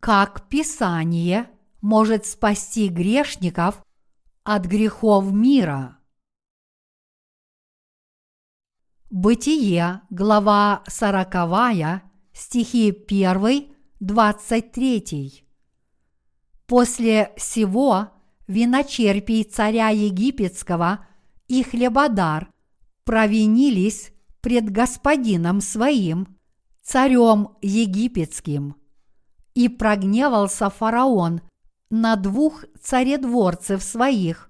как Писание может спасти грешников от грехов мира. Бытие, глава 40, стихи 1, 23. После сего виночерпий царя египетского и хлебодар провинились пред господином своим, царем египетским. И прогневался фараон на двух царедворцев своих,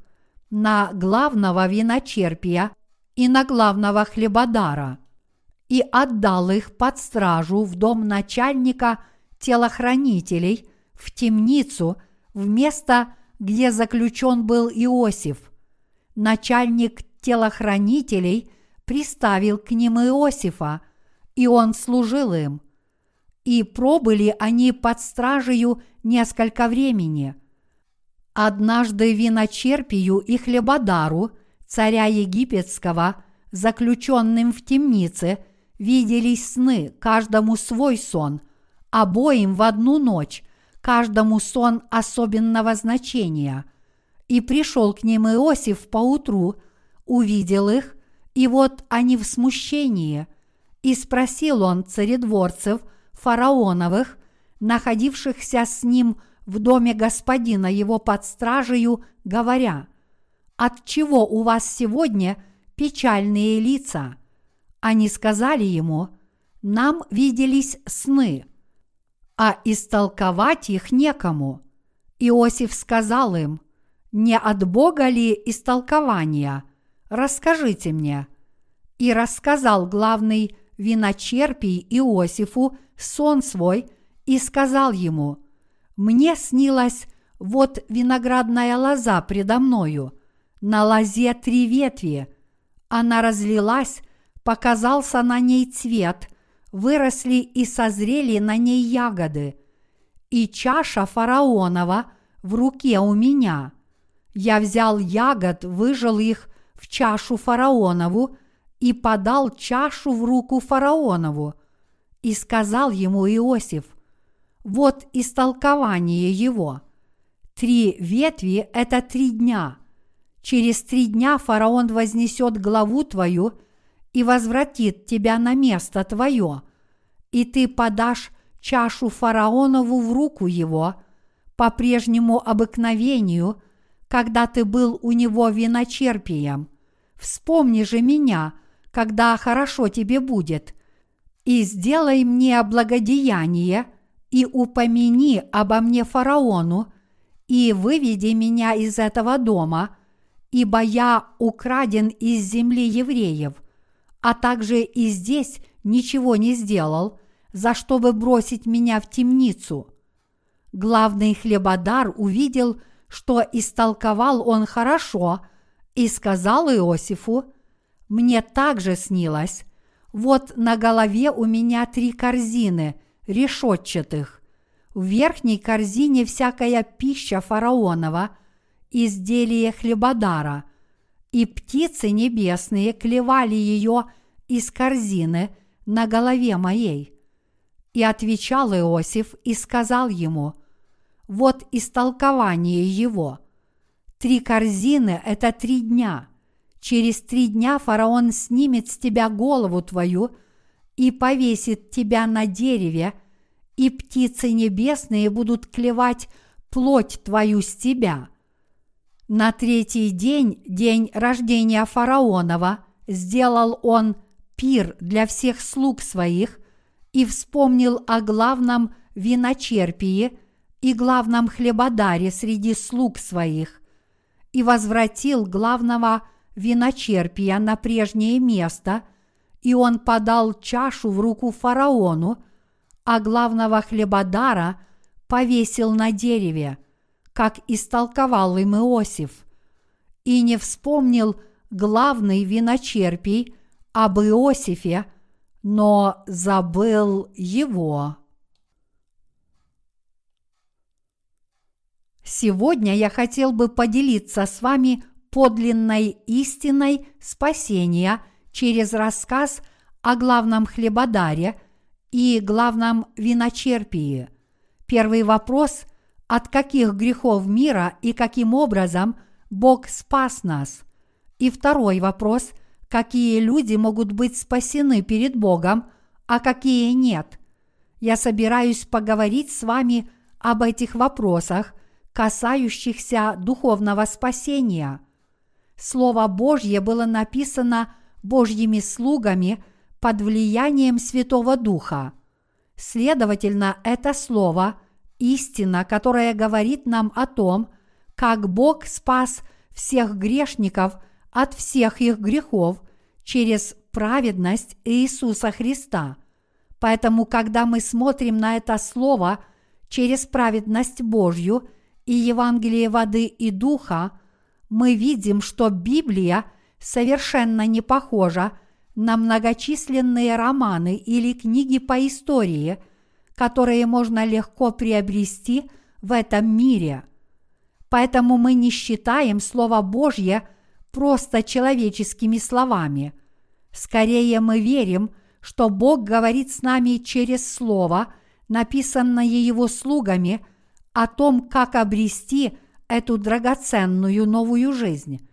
на главного виночерпия и на главного хлебодара, и отдал их под стражу в дом начальника телохранителей в темницу в место, где заключен был Иосиф. Начальник телохранителей приставил к ним Иосифа, и он служил им. И пробыли они под стражею несколько времени. Однажды виночерпию и хлебодару, царя египетского, заключенным в темнице, виделись сны, каждому свой сон, обоим в одну ночь, каждому сон особенного значения. И пришел к ним Иосиф поутру, увидел их, и вот они в смущении. И спросил он царедворцев фараоновых, находившихся с ним в доме господина его под стражею, говоря, «От чего у вас сегодня печальные лица?» Они сказали ему, «Нам виделись сны, а истолковать их некому». Иосиф сказал им, «Не от Бога ли истолкования? Расскажите мне». И рассказал главный виночерпий Иосифу сон свой и сказал ему, «Мне снилась вот виноградная лоза предо мною, на лозе три ветви, она разлилась, показался на ней цвет, выросли и созрели на ней ягоды, и чаша фараонова в руке у меня. Я взял ягод, выжил их в чашу фараонову и подал чашу в руку фараонову. И сказал ему Иосиф, вот истолкование его. Три ветви – это три дня. Через три дня фараон вознесет главу твою и возвратит тебя на место твое, и ты подашь чашу фараонову в руку его по прежнему обыкновению, когда ты был у него виночерпием. Вспомни же меня, когда хорошо тебе будет – и сделай мне благодеяние, и упомяни обо мне фараону, и выведи меня из этого дома, ибо я украден из земли евреев, а также и здесь ничего не сделал, за что бы бросить меня в темницу. Главный хлебодар увидел, что истолковал он хорошо, и сказал Иосифу, «Мне также снилось, вот на голове у меня три корзины решетчатых. В верхней корзине всякая пища фараонова, изделие хлебодара, и птицы небесные клевали ее из корзины на голове моей. И отвечал Иосиф и сказал ему, вот истолкование его. Три корзины – это три дня – Через три дня фараон снимет с тебя голову твою и повесит тебя на дереве, и птицы небесные будут клевать плоть твою с тебя. На третий день, день рождения фараонова, сделал он пир для всех слуг своих и вспомнил о главном виночерпии и главном хлебодаре среди слуг своих, и возвратил главного виночерпия на прежнее место, и он подал чашу в руку фараону, а главного хлебодара повесил на дереве, как истолковал им Иосиф, и не вспомнил главный виночерпий об Иосифе, но забыл его. Сегодня я хотел бы поделиться с вами подлинной истиной спасения через рассказ о главном хлебодаре и главном виночерпии. Первый вопрос – от каких грехов мира и каким образом Бог спас нас? И второй вопрос – какие люди могут быть спасены перед Богом, а какие нет? Я собираюсь поговорить с вами об этих вопросах, касающихся духовного спасения. Слово Божье было написано Божьими слугами под влиянием Святого Духа. Следовательно, это слово – истина, которая говорит нам о том, как Бог спас всех грешников от всех их грехов через праведность Иисуса Христа. Поэтому, когда мы смотрим на это слово через праведность Божью и Евангелие воды и духа, мы видим, что Библия совершенно не похожа на многочисленные романы или книги по истории, которые можно легко приобрести в этом мире. Поэтому мы не считаем Слово Божье просто человеческими словами. Скорее мы верим, что Бог говорит с нами через Слово, написанное Его слугами, о том, как обрести эту драгоценную новую жизнь.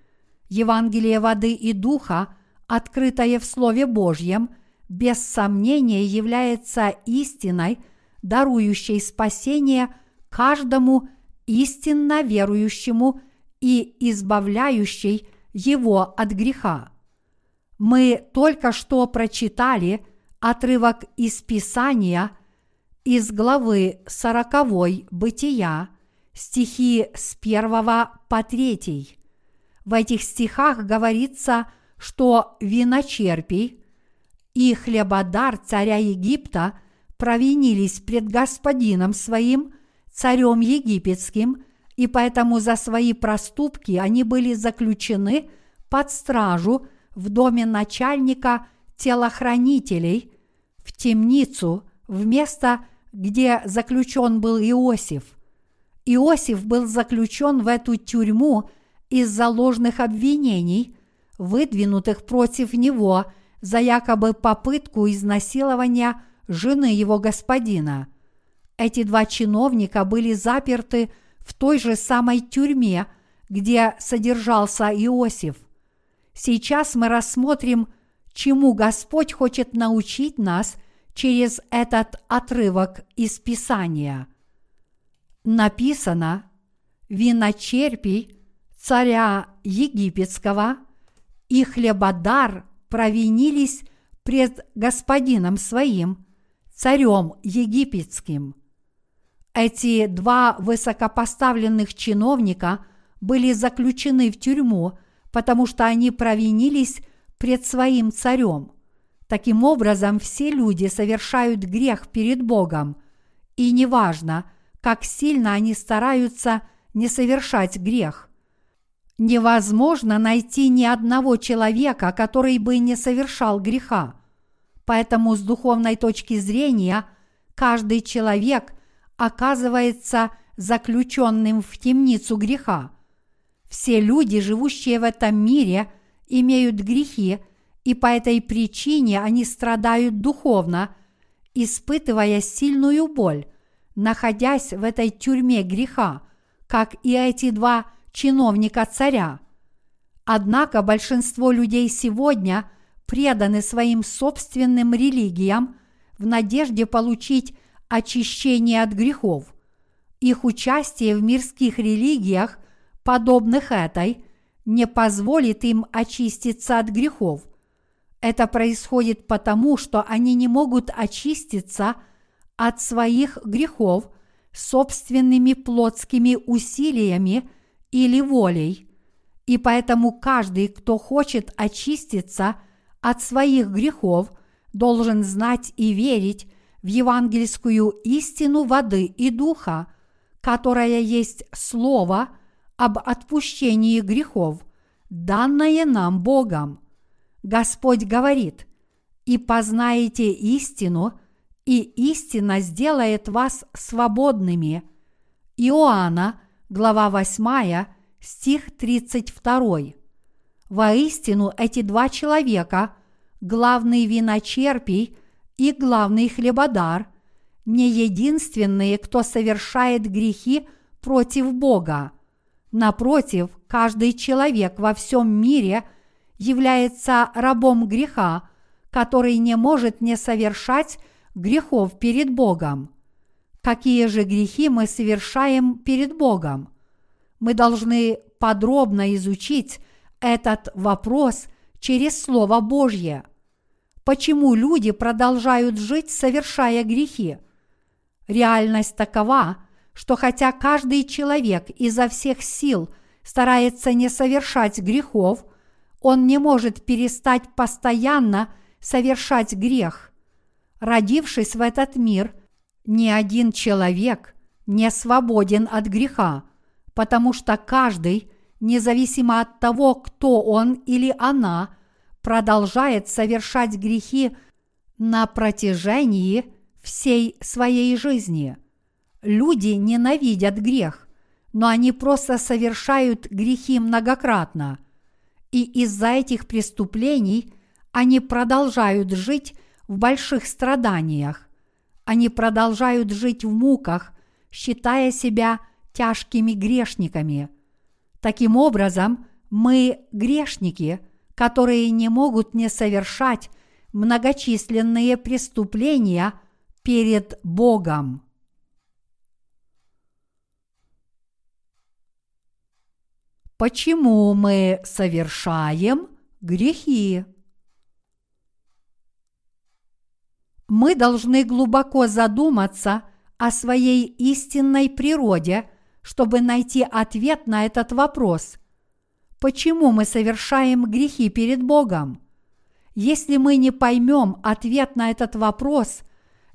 Евангелие воды и духа открытое в Слове Божьем, без сомнения является истиной, дарующей спасение каждому истинно верующему и избавляющей его от греха. Мы только что прочитали отрывок из Писания из главы сороковой Бытия, стихи с первого по третий. В этих стихах говорится что виночерпий и хлебодар царя Египта провинились пред господином своим, царем египетским, и поэтому за свои проступки они были заключены под стражу в доме начальника телохранителей в темницу в место, где заключен был Иосиф. Иосиф был заключен в эту тюрьму из-за ложных обвинений, выдвинутых против него за якобы попытку изнасилования жены его господина. Эти два чиновника были заперты в той же самой тюрьме, где содержался Иосиф. Сейчас мы рассмотрим, чему Господь хочет научить нас через этот отрывок из Писания. Написано, виночерпий царя египетского и хлебодар провинились пред господином своим, царем египетским. Эти два высокопоставленных чиновника были заключены в тюрьму, потому что они провинились пред своим царем. Таким образом, все люди совершают грех перед Богом, и неважно, как сильно они стараются не совершать грех невозможно найти ни одного человека, который бы не совершал греха. Поэтому с духовной точки зрения каждый человек оказывается заключенным в темницу греха. Все люди, живущие в этом мире, имеют грехи, и по этой причине они страдают духовно, испытывая сильную боль, находясь в этой тюрьме греха, как и эти два чиновника царя. Однако большинство людей сегодня преданы своим собственным религиям в надежде получить очищение от грехов. Их участие в мирских религиях, подобных этой, не позволит им очиститься от грехов. Это происходит потому, что они не могут очиститься от своих грехов собственными плотскими усилиями или волей. И поэтому каждый, кто хочет очиститься от своих грехов, должен знать и верить в евангельскую истину воды и духа, которая есть слово об отпущении грехов, данное нам Богом. Господь говорит, «И познаете истину, и истина сделает вас свободными». Иоанна – глава 8, стих 32. Воистину эти два человека, главный виночерпий и главный хлебодар, не единственные, кто совершает грехи против Бога. Напротив, каждый человек во всем мире является рабом греха, который не может не совершать грехов перед Богом. Какие же грехи мы совершаем перед Богом? Мы должны подробно изучить этот вопрос через Слово Божье. Почему люди продолжают жить, совершая грехи? Реальность такова, что хотя каждый человек изо всех сил старается не совершать грехов, он не может перестать постоянно совершать грех. Родившись в этот мир, ни один человек не свободен от греха, потому что каждый, независимо от того, кто он или она, продолжает совершать грехи на протяжении всей своей жизни – Люди ненавидят грех, но они просто совершают грехи многократно. И из-за этих преступлений они продолжают жить в больших страданиях. Они продолжают жить в муках, считая себя тяжкими грешниками. Таким образом, мы грешники, которые не могут не совершать многочисленные преступления перед Богом. почему мы совершаем грехи. Мы должны глубоко задуматься о своей истинной природе, чтобы найти ответ на этот вопрос. Почему мы совершаем грехи перед Богом? Если мы не поймем ответ на этот вопрос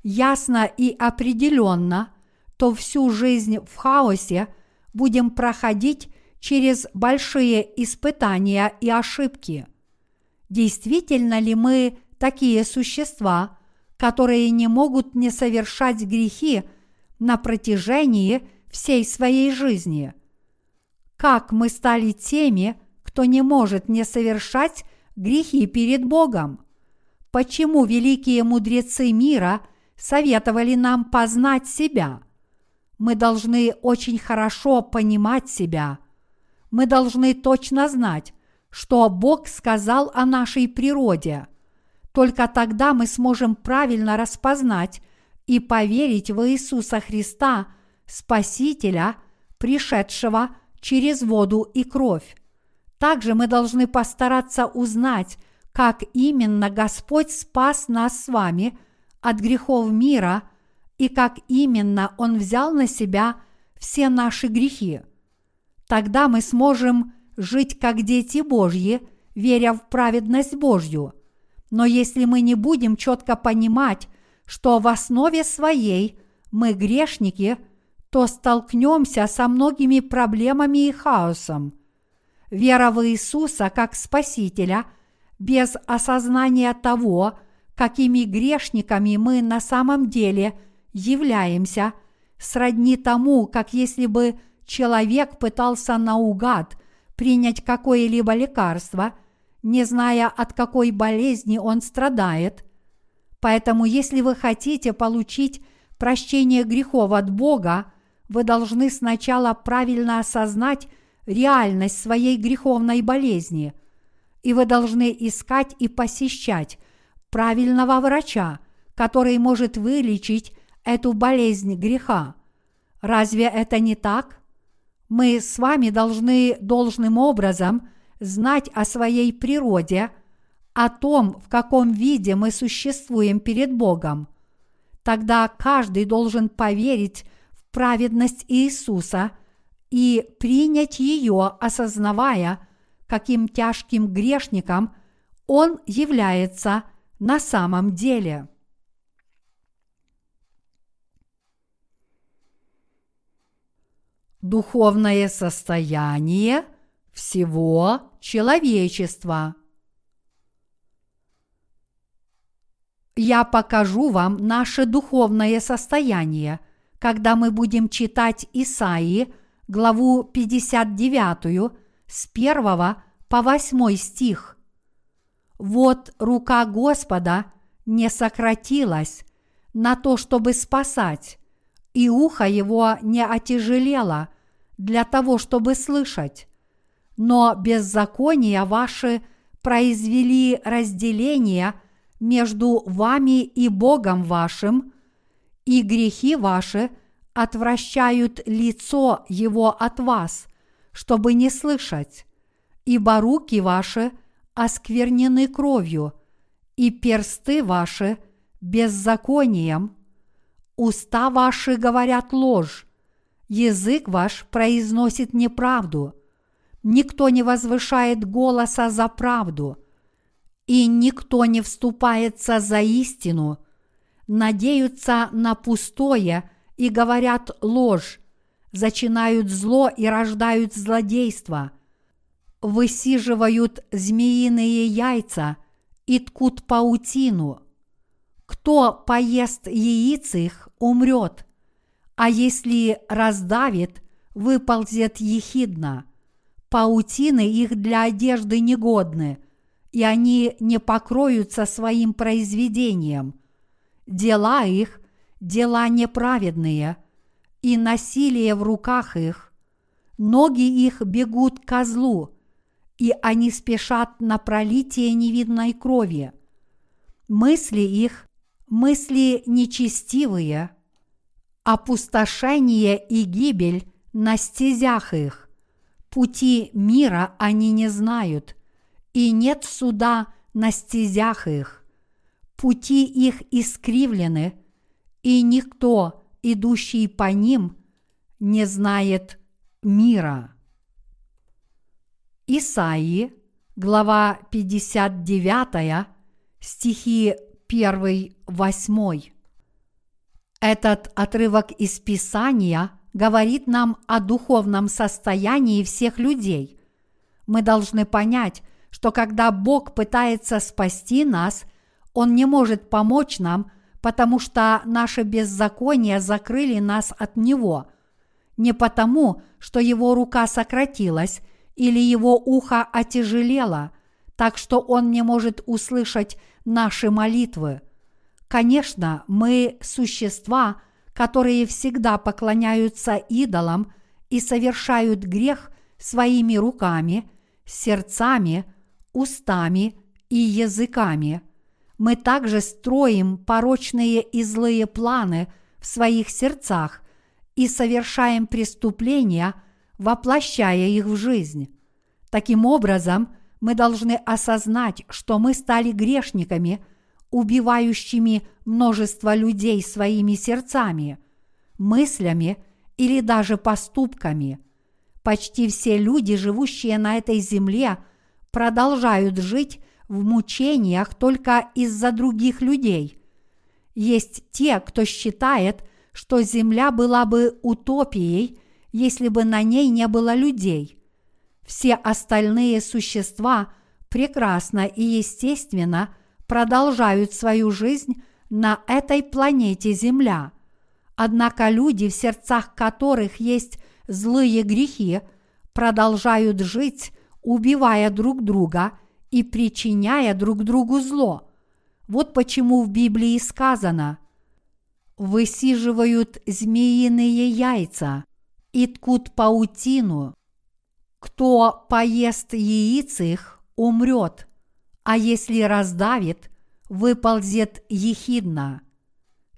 ясно и определенно, то всю жизнь в хаосе будем проходить через большие испытания и ошибки. Действительно ли мы такие существа, которые не могут не совершать грехи на протяжении всей своей жизни? Как мы стали теми, кто не может не совершать грехи перед Богом? Почему великие мудрецы мира советовали нам познать себя? Мы должны очень хорошо понимать себя – мы должны точно знать, что Бог сказал о нашей природе. Только тогда мы сможем правильно распознать и поверить в Иисуса Христа, Спасителя, пришедшего через воду и кровь. Также мы должны постараться узнать, как именно Господь спас нас с вами от грехов мира и как именно Он взял на себя все наши грехи – Тогда мы сможем жить как дети Божьи, веря в праведность Божью. Но если мы не будем четко понимать, что в основе своей мы грешники, то столкнемся со многими проблемами и хаосом. Вера в Иисуса как Спасителя без осознания того, какими грешниками мы на самом деле являемся, сродни тому, как если бы – человек пытался наугад принять какое-либо лекарство, не зная, от какой болезни он страдает. Поэтому, если вы хотите получить прощение грехов от Бога, вы должны сначала правильно осознать реальность своей греховной болезни, и вы должны искать и посещать правильного врача, который может вылечить эту болезнь греха. Разве это не так? мы с вами должны должным образом знать о своей природе, о том, в каком виде мы существуем перед Богом. Тогда каждый должен поверить в праведность Иисуса и принять ее, осознавая, каким тяжким грешником он является на самом деле. духовное состояние всего человечества. Я покажу вам наше духовное состояние, когда мы будем читать Исаии, главу 59, с 1 по 8 стих. Вот рука Господа не сократилась, на то, чтобы спасать, и ухо его не отяжелело для того, чтобы слышать. Но беззакония ваши произвели разделение между вами и Богом вашим, и грехи ваши отвращают лицо Его от вас, чтобы не слышать, ибо руки ваши осквернены кровью, и персты ваши беззаконием, уста ваши говорят ложь, язык ваш произносит неправду, никто не возвышает голоса за правду, и никто не вступается за истину, надеются на пустое и говорят ложь, зачинают зло и рождают злодейство, высиживают змеиные яйца и ткут паутину. Кто поест яиц их, умрет, а если раздавит, выползет ехидно. Паутины их для одежды негодны, и они не покроются своим произведением. Дела их – дела неправедные, и насилие в руках их. Ноги их бегут к козлу, и они спешат на пролитие невидной крови. Мысли их – мысли нечестивые, опустошение и гибель на стезях их. Пути мира они не знают, и нет суда на стезях их. Пути их искривлены, и никто, идущий по ним, не знает мира. Исаии, глава 59, стихи 1-8. Этот отрывок из Писания говорит нам о духовном состоянии всех людей. Мы должны понять, что когда Бог пытается спасти нас, Он не может помочь нам, потому что наши беззакония закрыли нас от Него. Не потому, что Его рука сократилась – или его ухо отяжелело, так что он не может услышать наши молитвы. Конечно, мы существа, которые всегда поклоняются идолам и совершают грех своими руками, сердцами, устами и языками. Мы также строим порочные и злые планы в своих сердцах и совершаем преступления – воплощая их в жизнь. Таким образом, мы должны осознать, что мы стали грешниками, убивающими множество людей своими сердцами, мыслями или даже поступками. Почти все люди, живущие на этой земле, продолжают жить в мучениях только из-за других людей. Есть те, кто считает, что земля была бы утопией, если бы на ней не было людей. Все остальные существа прекрасно и естественно продолжают свою жизнь на этой планете Земля. Однако люди, в сердцах которых есть злые грехи, продолжают жить, убивая друг друга и причиняя друг другу зло. Вот почему в Библии сказано «высиживают змеиные яйца», и ткут паутину. Кто поест яиц их, умрет, а если раздавит, выползет ехидно.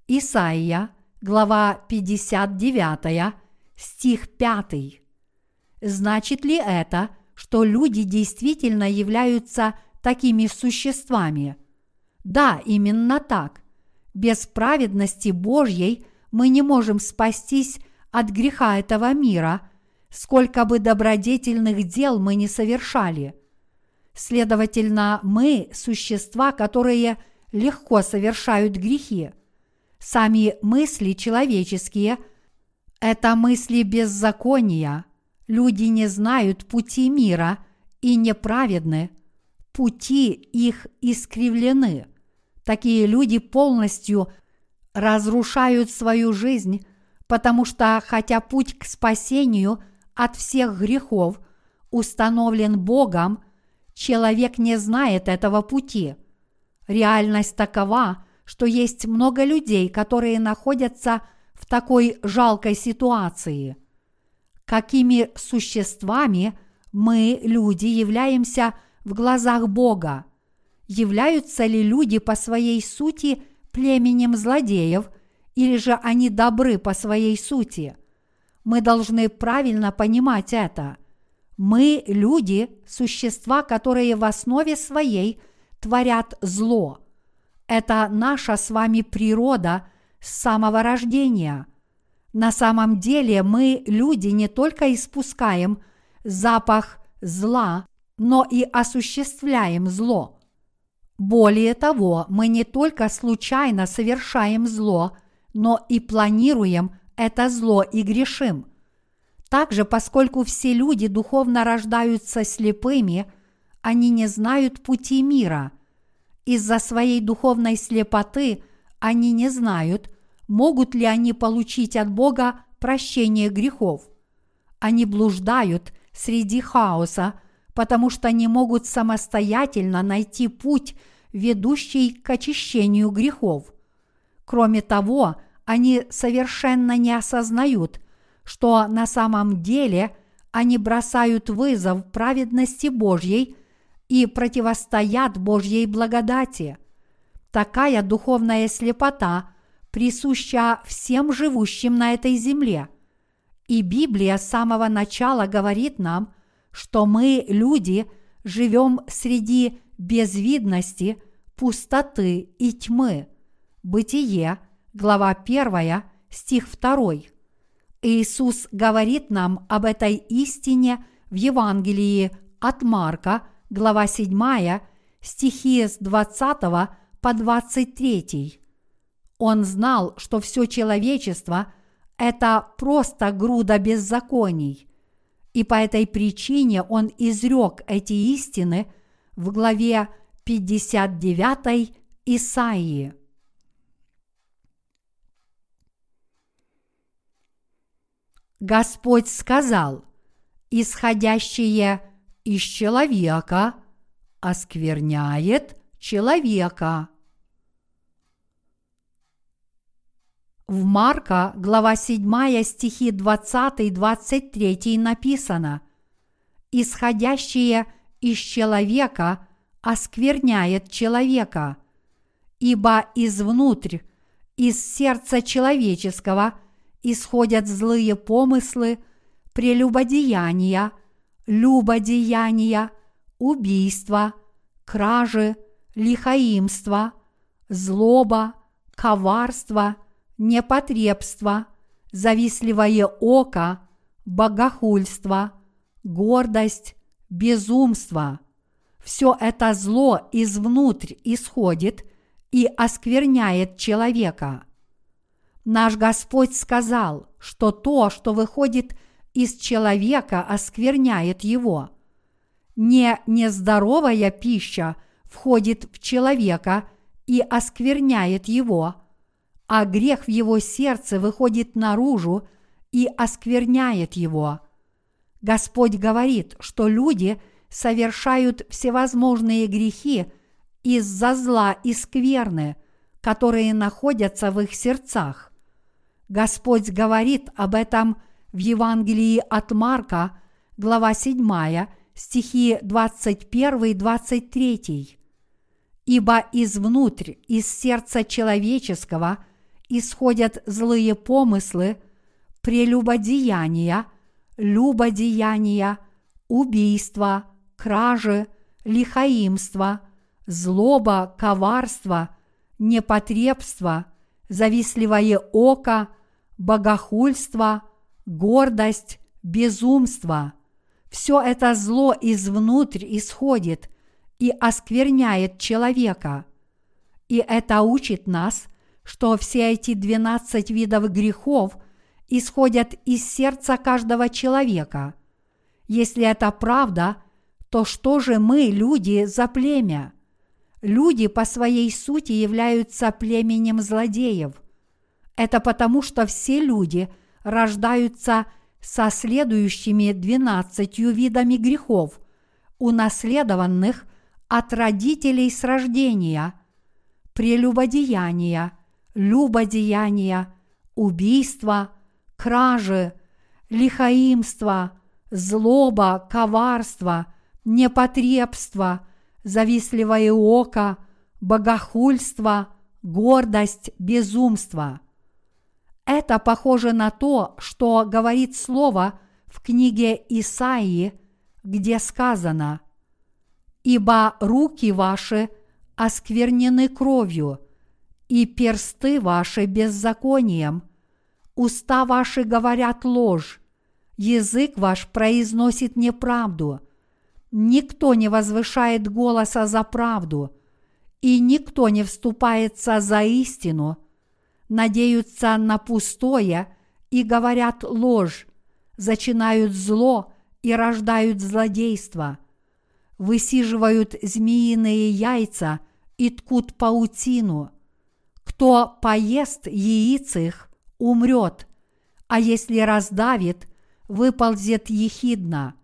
Исаия, глава 59, стих 5. Значит ли это, что люди действительно являются такими существами? Да, именно так. Без праведности Божьей мы не можем спастись от греха этого мира, сколько бы добродетельных дел мы не совершали. Следовательно, мы – существа, которые легко совершают грехи. Сами мысли человеческие – это мысли беззакония. Люди не знают пути мира и неправедны, пути их искривлены. Такие люди полностью разрушают свою жизнь потому что хотя путь к спасению от всех грехов установлен Богом, человек не знает этого пути. Реальность такова, что есть много людей, которые находятся в такой жалкой ситуации. Какими существами мы, люди, являемся в глазах Бога? Являются ли люди по своей сути племенем злодеев, или же они добры по своей сути? Мы должны правильно понимать это. Мы, люди, существа, которые в основе своей творят зло. Это наша с вами природа с самого рождения. На самом деле мы, люди, не только испускаем запах зла, но и осуществляем зло. Более того, мы не только случайно совершаем зло, но и планируем это зло и грешим. Также, поскольку все люди духовно рождаются слепыми, они не знают пути мира. Из-за своей духовной слепоты они не знают, могут ли они получить от Бога прощение грехов. Они блуждают среди хаоса, потому что не могут самостоятельно найти путь, ведущий к очищению грехов. Кроме того, они совершенно не осознают, что на самом деле они бросают вызов праведности Божьей и противостоят Божьей благодати. Такая духовная слепота присуща всем живущим на этой земле. И Библия с самого начала говорит нам, что мы, люди, живем среди безвидности, пустоты и тьмы. Бытие, глава 1, стих 2. Иисус говорит нам об этой истине в Евангелии от Марка, глава 7, стихи с 20 по 23. Он знал, что все человечество – это просто груда беззаконий, и по этой причине он изрек эти истины в главе 59 Исаии. Господь сказал, исходящее из человека оскверняет человека. В Марка, глава 7, стихи 20-23 написано «Исходящее из человека оскверняет человека, ибо извнутрь, из сердца человеческого исходят злые помыслы, прелюбодеяния, любодеяния, убийства, кражи, лихаимство, злоба, коварство – непотребство, завистливое око, богохульство, гордость, безумство. Все это зло извнутрь исходит и оскверняет человека. Наш Господь сказал, что то, что выходит из человека, оскверняет его. Не нездоровая пища входит в человека и оскверняет его – а грех в его сердце выходит наружу и оскверняет его. Господь говорит, что люди совершают всевозможные грехи из-за зла и скверны, которые находятся в их сердцах. Господь говорит об этом в Евангелии от Марка, глава 7, стихи 21-23. «Ибо извнутрь, из сердца человеческого – исходят злые помыслы, прелюбодеяния, любодеяния, убийства, кражи, лихаимство, злоба, коварство, непотребство, завистливое око, богохульство, гордость, безумство. Все это зло извнутрь исходит и оскверняет человека. И это учит нас – что все эти двенадцать видов грехов исходят из сердца каждого человека. Если это правда, то что же мы, люди, за племя? Люди по своей сути являются племенем злодеев. Это потому, что все люди рождаются со следующими двенадцатью видами грехов, унаследованных от родителей с рождения – прелюбодеяния, любодеяния, убийства, кражи, лихаимства, злоба, коварство, непотребство, завистливое око, богохульство, гордость, безумство. Это похоже на то, что говорит слово в книге Исаии, где сказано «Ибо руки ваши осквернены кровью, и персты ваши беззаконием, уста ваши говорят ложь, язык ваш произносит неправду, никто не возвышает голоса за правду, и никто не вступается за истину, надеются на пустое и говорят ложь, зачинают зло и рождают злодейство, высиживают змеиные яйца и ткут паутину. Кто поест яиц их, умрет, а если раздавит, выползет ехидно.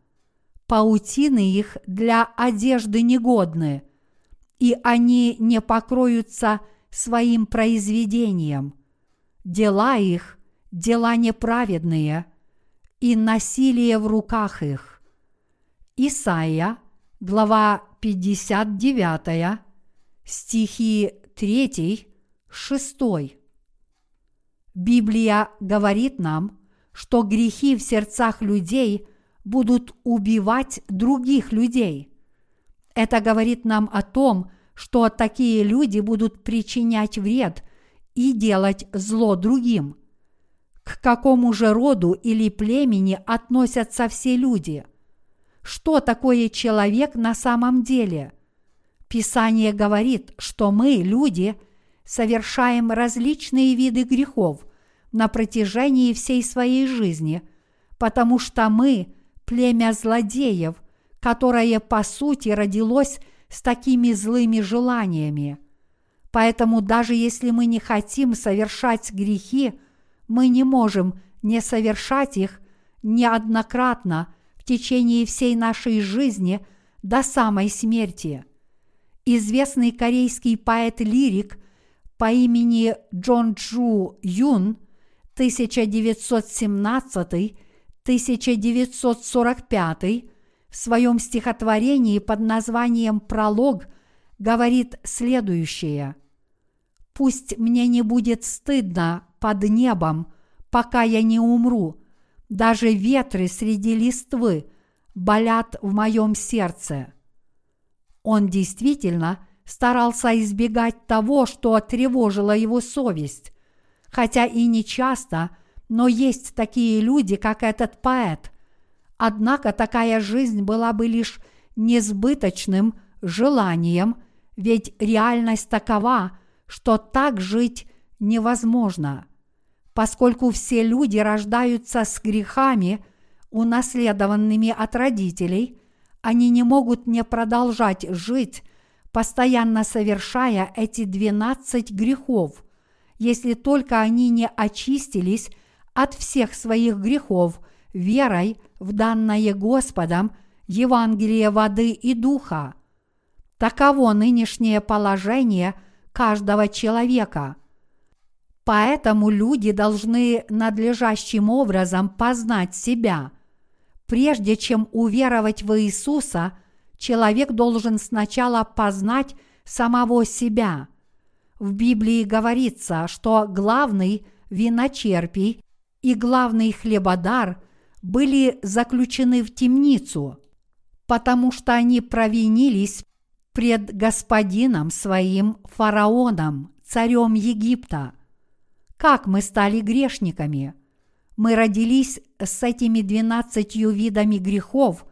Паутины их для одежды негодны, и они не покроются своим произведением. Дела их – дела неправедные, и насилие в руках их. Исайя, глава 59, стихи 3, 6. Библия говорит нам, что грехи в сердцах людей будут убивать других людей. Это говорит нам о том, что такие люди будут причинять вред и делать зло другим. К какому же роду или племени относятся все люди? Что такое человек на самом деле? Писание говорит, что мы, люди, совершаем различные виды грехов на протяжении всей своей жизни, потому что мы – племя злодеев, которое по сути родилось с такими злыми желаниями. Поэтому даже если мы не хотим совершать грехи, мы не можем не совершать их неоднократно в течение всей нашей жизни до самой смерти. Известный корейский поэт-лирик по имени Джон Джу Юн 1917-1945 в своем стихотворении под названием «Пролог» говорит следующее. «Пусть мне не будет стыдно под небом, пока я не умру, даже ветры среди листвы болят в моем сердце». Он действительно старался избегать того, что тревожило его совесть, хотя и не часто, но есть такие люди, как этот поэт – Однако такая жизнь была бы лишь несбыточным желанием, ведь реальность такова, что так жить невозможно. Поскольку все люди рождаются с грехами, унаследованными от родителей, они не могут не продолжать жить, постоянно совершая эти двенадцать грехов, если только они не очистились от всех своих грехов верой – в данное Господом Евангелие воды и духа. Таково нынешнее положение каждого человека. Поэтому люди должны надлежащим образом познать себя. Прежде чем уверовать в Иисуса, человек должен сначала познать самого себя. В Библии говорится, что главный виночерпий и главный хлебодар – были заключены в темницу, потому что они провинились пред господином своим фараоном, царем Египта. Как мы стали грешниками? Мы родились с этими двенадцатью видами грехов,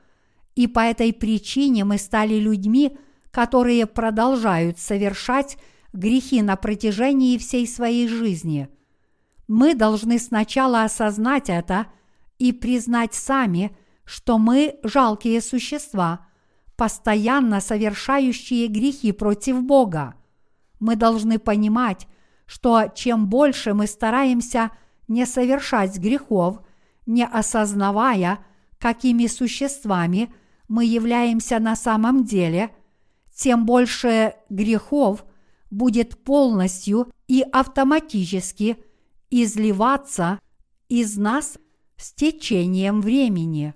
и по этой причине мы стали людьми, которые продолжают совершать грехи на протяжении всей своей жизни. Мы должны сначала осознать это – и признать сами, что мы жалкие существа, постоянно совершающие грехи против Бога. Мы должны понимать, что чем больше мы стараемся не совершать грехов, не осознавая, какими существами мы являемся на самом деле, тем больше грехов будет полностью и автоматически изливаться из нас с течением времени.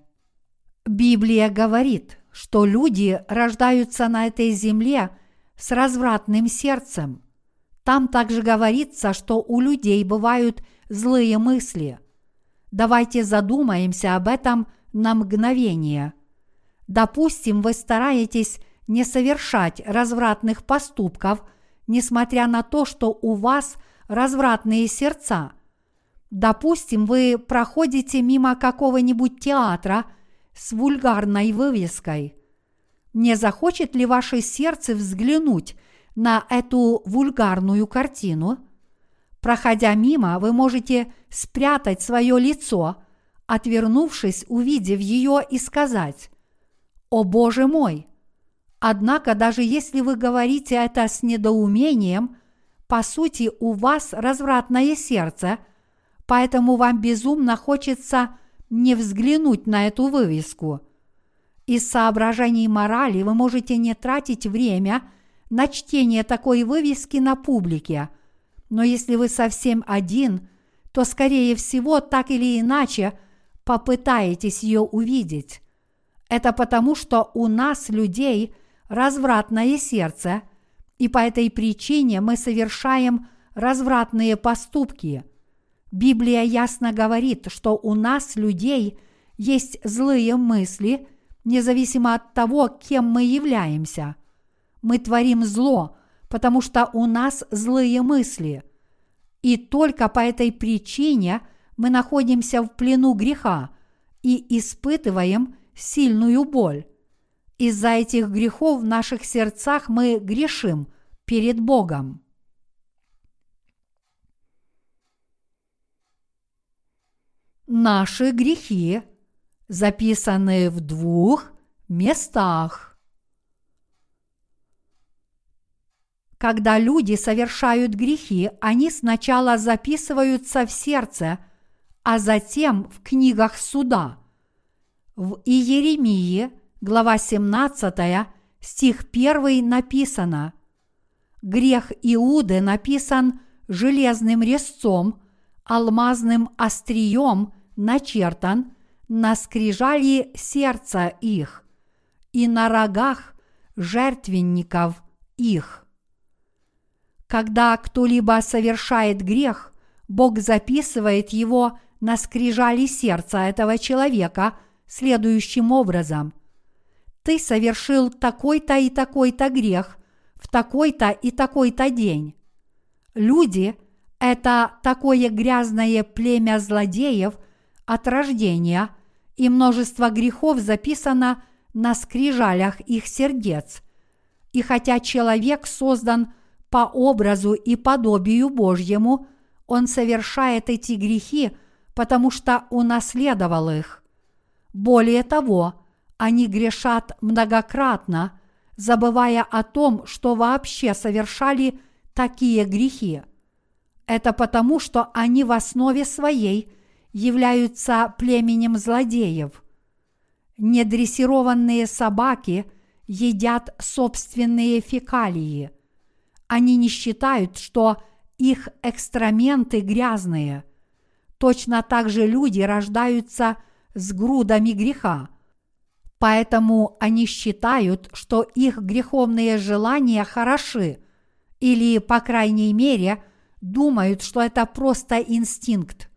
Библия говорит, что люди рождаются на этой земле с развратным сердцем. Там также говорится, что у людей бывают злые мысли. Давайте задумаемся об этом на мгновение. Допустим, вы стараетесь не совершать развратных поступков, несмотря на то, что у вас развратные сердца. Допустим, вы проходите мимо какого-нибудь театра с вульгарной вывеской. Не захочет ли ваше сердце взглянуть на эту вульгарную картину? Проходя мимо, вы можете спрятать свое лицо, отвернувшись, увидев ее и сказать «О Боже мой!» Однако даже если вы говорите это с недоумением, по сути у вас развратное сердце, поэтому вам безумно хочется не взглянуть на эту вывеску. Из соображений морали вы можете не тратить время на чтение такой вывески на публике, но если вы совсем один, то, скорее всего, так или иначе попытаетесь ее увидеть. Это потому, что у нас, людей, развратное сердце, и по этой причине мы совершаем развратные поступки. Библия ясно говорит, что у нас, людей, есть злые мысли, независимо от того, кем мы являемся. Мы творим зло, потому что у нас злые мысли. И только по этой причине мы находимся в плену греха и испытываем сильную боль. Из-за этих грехов в наших сердцах мы грешим перед Богом. Наши грехи записаны в двух местах. Когда люди совершают грехи, они сначала записываются в сердце, а затем в книгах суда. В Иеремии – глава 17, стих 1 написано «Грех Иуды написан железным резцом, алмазным острием начертан на скрижали сердца их и на рогах жертвенников их». Когда кто-либо совершает грех, Бог записывает его на скрижали сердца этого человека следующим образом – ты совершил такой-то и такой-то грех в такой-то и такой-то день. Люди – это такое грязное племя злодеев от рождения, и множество грехов записано на скрижалях их сердец. И хотя человек создан по образу и подобию Божьему, он совершает эти грехи, потому что унаследовал их. Более того, они грешат многократно, забывая о том, что вообще совершали такие грехи. Это потому, что они в основе своей являются племенем злодеев. Недрессированные собаки едят собственные фекалии. Они не считают, что их экстраменты грязные. Точно так же люди рождаются с грудами греха – Поэтому они считают, что их греховные желания хороши, или, по крайней мере, думают, что это просто инстинкт.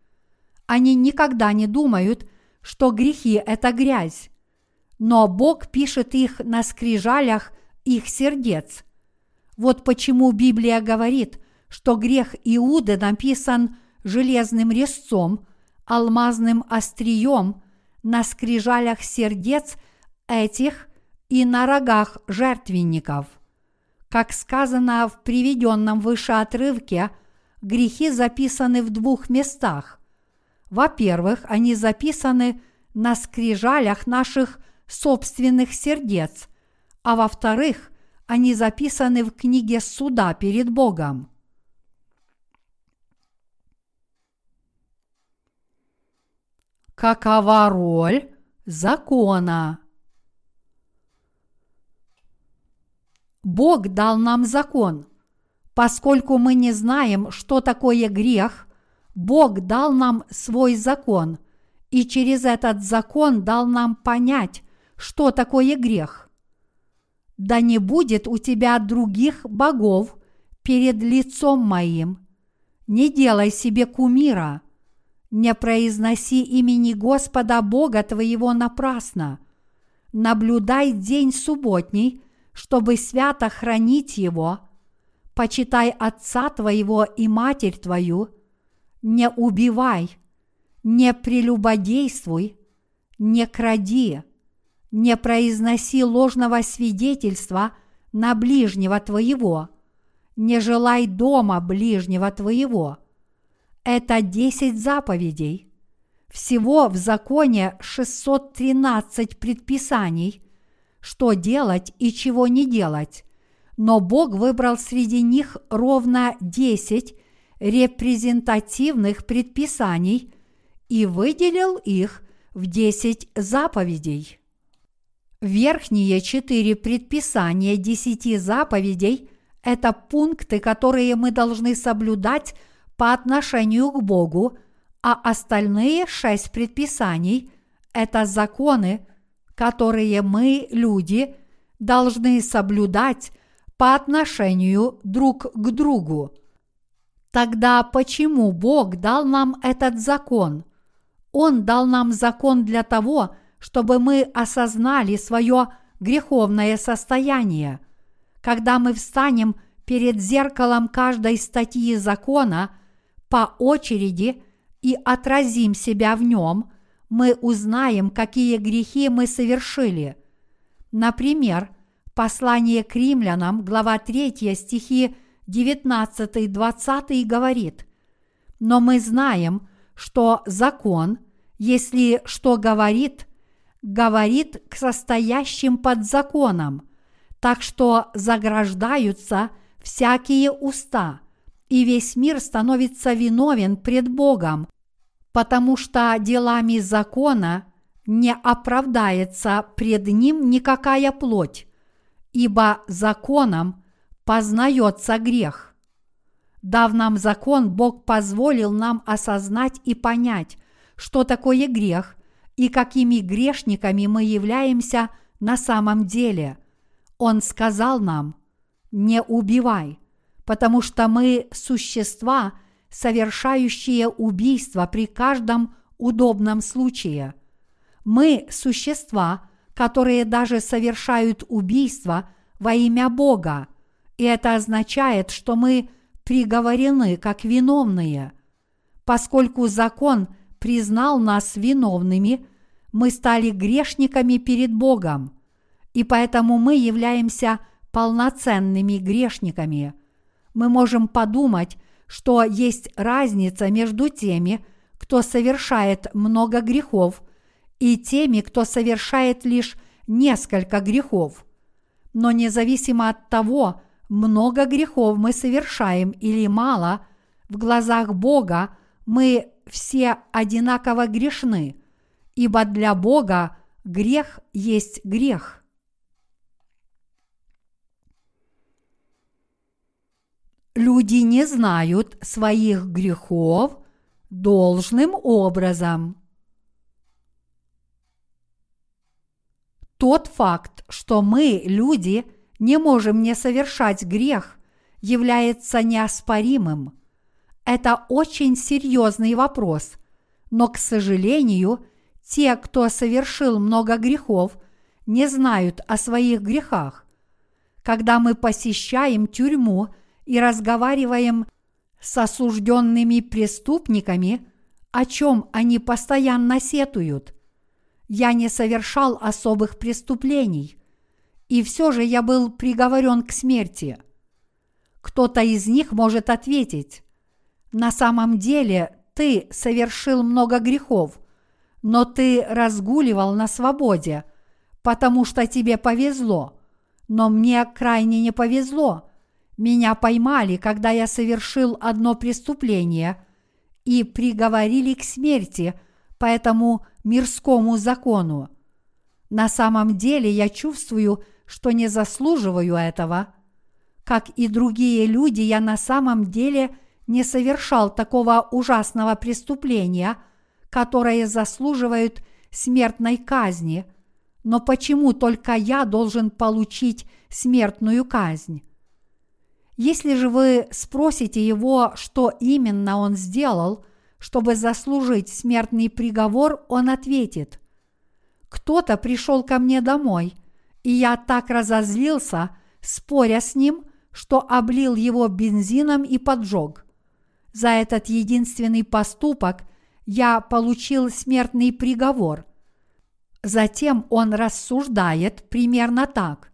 Они никогда не думают, что грехи – это грязь. Но Бог пишет их на скрижалях их сердец. Вот почему Библия говорит, что грех Иуды написан железным резцом, алмазным острием на скрижалях сердец – этих и на рогах жертвенников. Как сказано в приведенном выше отрывке, грехи записаны в двух местах. Во-первых, они записаны на скрижалях наших собственных сердец, а во-вторых, они записаны в книге суда перед Богом. Какова роль закона? Бог дал нам закон. Поскольку мы не знаем, что такое грех, Бог дал нам свой закон, и через этот закон дал нам понять, что такое грех. Да не будет у тебя других богов перед лицом моим. Не делай себе кумира. Не произноси имени Господа Бога твоего напрасно. Наблюдай день субботний, чтобы свято хранить его – почитай отца твоего и матерь твою, не убивай, не прелюбодействуй, не кради, не произноси ложного свидетельства на ближнего твоего, не желай дома ближнего твоего. Это десять заповедей. Всего в законе 613 предписаний, что делать и чего не делать но Бог выбрал среди них ровно десять репрезентативных предписаний и выделил их в десять заповедей. Верхние четыре предписания десяти заповедей – это пункты, которые мы должны соблюдать по отношению к Богу, а остальные шесть предписаний – это законы, которые мы, люди, должны соблюдать по отношению друг к другу. Тогда почему Бог дал нам этот закон? Он дал нам закон для того, чтобы мы осознали свое греховное состояние. Когда мы встанем перед зеркалом каждой статьи закона по очереди и отразим себя в нем, мы узнаем, какие грехи мы совершили. Например, Послание к римлянам, глава 3, стихи 19-20 говорит, «Но мы знаем, что закон, если что говорит, говорит к состоящим под законом, так что заграждаются всякие уста, и весь мир становится виновен пред Богом, потому что делами закона не оправдается пред ним никакая плоть, ибо законом познается грех. Дав нам закон, Бог позволил нам осознать и понять, что такое грех и какими грешниками мы являемся на самом деле. Он сказал нам, не убивай, потому что мы существа, совершающие убийство при каждом удобном случае. Мы существа, которые даже совершают убийство во имя Бога, и это означает, что мы приговорены как виновные. Поскольку закон признал нас виновными, мы стали грешниками перед Богом, и поэтому мы являемся полноценными грешниками. Мы можем подумать, что есть разница между теми, кто совершает много грехов – и теми, кто совершает лишь несколько грехов. Но независимо от того, много грехов мы совершаем или мало, в глазах Бога мы все одинаково грешны, ибо для Бога грех есть грех. Люди не знают своих грехов должным образом. Тот факт, что мы, люди, не можем не совершать грех, является неоспоримым. Это очень серьезный вопрос, но, к сожалению, те, кто совершил много грехов, не знают о своих грехах. Когда мы посещаем тюрьму и разговариваем с осужденными преступниками, о чем они постоянно сетуют, я не совершал особых преступлений, и все же я был приговорен к смерти. Кто-то из них может ответить, на самом деле ты совершил много грехов, но ты разгуливал на свободе, потому что тебе повезло, но мне крайне не повезло. Меня поймали, когда я совершил одно преступление и приговорили к смерти – по этому мирскому закону. На самом деле я чувствую, что не заслуживаю этого. как и другие люди, я на самом деле не совершал такого ужасного преступления, которое заслуживает смертной казни, но почему только я должен получить смертную казнь? Если же вы спросите его, что именно он сделал, чтобы заслужить смертный приговор, он ответит, «Кто-то пришел ко мне домой, и я так разозлился, споря с ним, что облил его бензином и поджег. За этот единственный поступок я получил смертный приговор. Затем он рассуждает примерно так.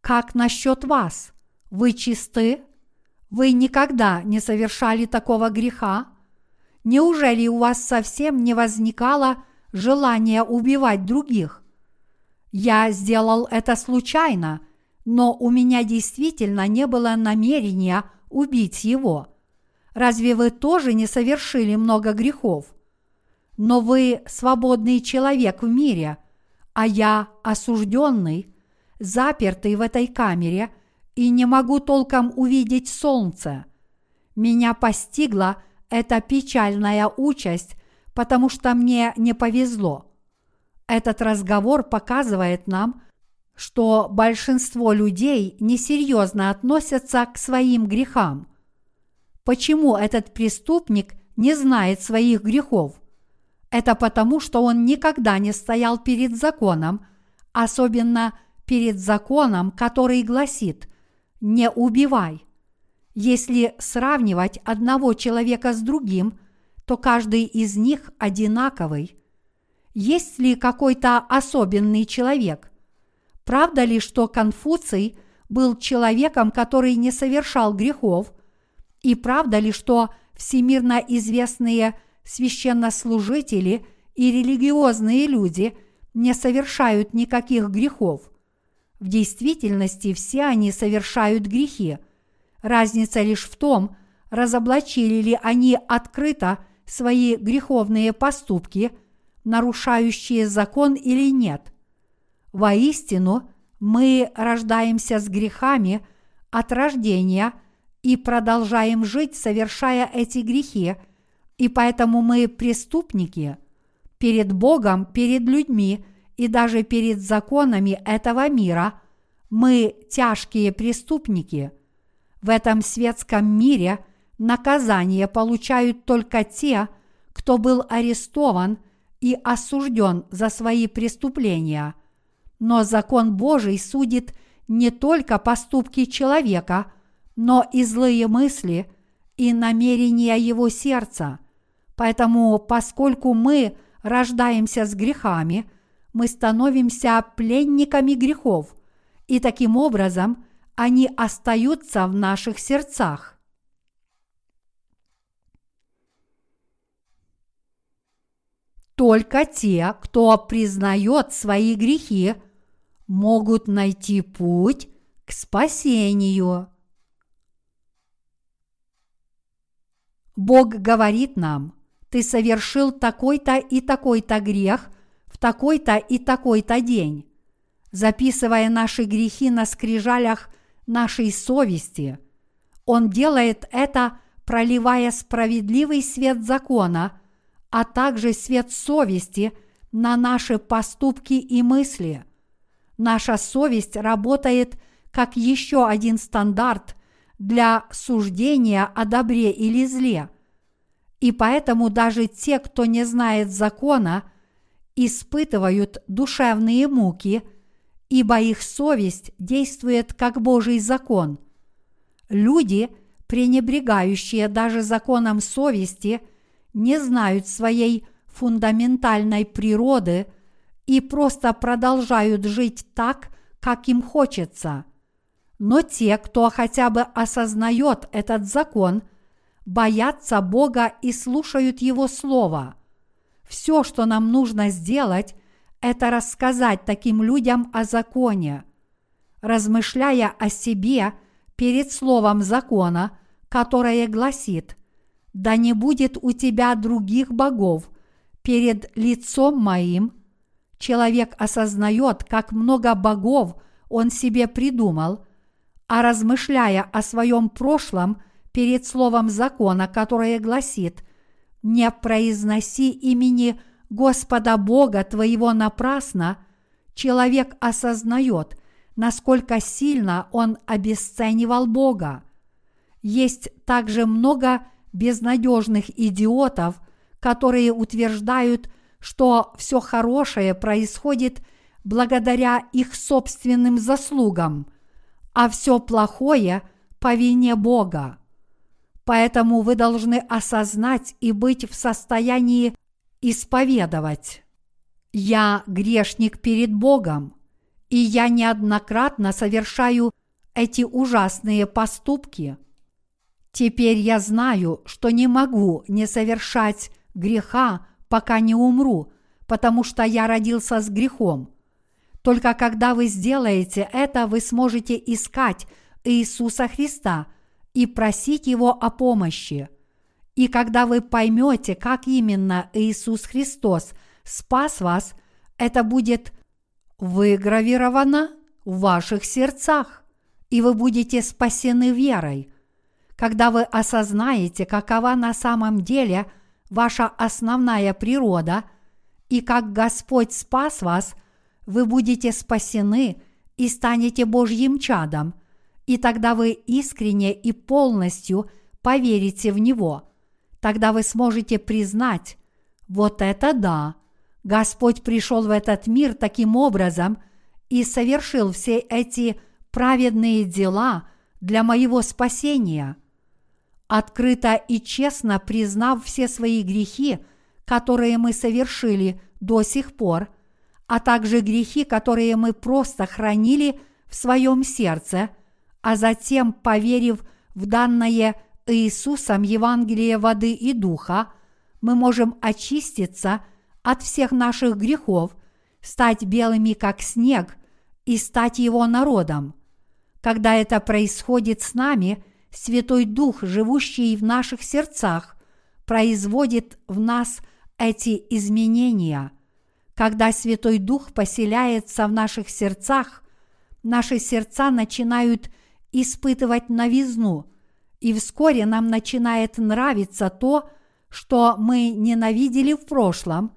Как насчет вас? Вы чисты? Вы никогда не совершали такого греха? Неужели у вас совсем не возникало желания убивать других? Я сделал это случайно, но у меня действительно не было намерения убить его. Разве вы тоже не совершили много грехов? Но вы свободный человек в мире, а я осужденный, запертый в этой камере – и не могу толком увидеть солнце. Меня постигла эта печальная участь, потому что мне не повезло. Этот разговор показывает нам, что большинство людей несерьезно относятся к своим грехам. Почему этот преступник не знает своих грехов? Это потому, что он никогда не стоял перед законом, особенно перед законом, который гласит – не убивай. Если сравнивать одного человека с другим, то каждый из них одинаковый. Есть ли какой-то особенный человек? Правда ли, что Конфуций был человеком, который не совершал грехов? И правда ли, что всемирно известные священнослужители и религиозные люди не совершают никаких грехов? В действительности все они совершают грехи. Разница лишь в том, разоблачили ли они открыто свои греховные поступки, нарушающие закон или нет. Воистину, мы рождаемся с грехами от рождения и продолжаем жить, совершая эти грехи, и поэтому мы преступники перед Богом, перед людьми – и даже перед законами этого мира мы тяжкие преступники. В этом светском мире наказание получают только те, кто был арестован и осужден за свои преступления. Но закон Божий судит не только поступки человека, но и злые мысли и намерения его сердца. Поэтому, поскольку мы рождаемся с грехами – мы становимся пленниками грехов, и таким образом они остаются в наших сердцах. Только те, кто признает свои грехи, могут найти путь к спасению. Бог говорит нам, ты совершил такой-то и такой-то грех, в такой-то и такой-то день, записывая наши грехи на скрижалях нашей совести. Он делает это, проливая справедливый свет закона, а также свет совести на наши поступки и мысли. Наша совесть работает как еще один стандарт для суждения о добре или зле. И поэтому даже те, кто не знает закона – испытывают душевные муки, ибо их совесть действует как Божий закон. Люди, пренебрегающие даже законом совести, не знают своей фундаментальной природы и просто продолжают жить так, как им хочется. Но те, кто хотя бы осознает этот закон, боятся Бога и слушают Его Слово – все, что нам нужно сделать, это рассказать таким людям о законе. Размышляя о себе перед словом закона, которое гласит «Да не будет у тебя других богов перед лицом моим», человек осознает, как много богов он себе придумал, а размышляя о своем прошлом перед словом закона, которое гласит «Не произноси имени Господа Бога твоего напрасно», человек осознает, насколько сильно он обесценивал Бога. Есть также много безнадежных идиотов, которые утверждают, что все хорошее происходит благодаря их собственным заслугам, а все плохое по вине Бога. Поэтому вы должны осознать и быть в состоянии исповедовать. Я грешник перед Богом, и я неоднократно совершаю эти ужасные поступки. Теперь я знаю, что не могу не совершать греха, пока не умру, потому что я родился с грехом. Только когда вы сделаете это, вы сможете искать Иисуса Христа и просить Его о помощи. И когда вы поймете, как именно Иисус Христос спас вас, это будет выгравировано в ваших сердцах, и вы будете спасены верой. Когда вы осознаете, какова на самом деле ваша основная природа и как Господь спас вас, вы будете спасены и станете Божьим чадом, и тогда вы искренне и полностью поверите в Него – тогда вы сможете признать, вот это да, Господь пришел в этот мир таким образом и совершил все эти праведные дела для моего спасения. Открыто и честно признав все свои грехи, которые мы совершили до сих пор, а также грехи, которые мы просто хранили в своем сердце, а затем, поверив в данное Иисусом Евангелие воды и духа, мы можем очиститься от всех наших грехов, стать белыми, как снег, и стать Его народом. Когда это происходит с нами, Святой Дух, живущий в наших сердцах, производит в нас эти изменения. Когда Святой Дух поселяется в наших сердцах, наши сердца начинают испытывать новизну – и вскоре нам начинает нравиться то, что мы ненавидели в прошлом,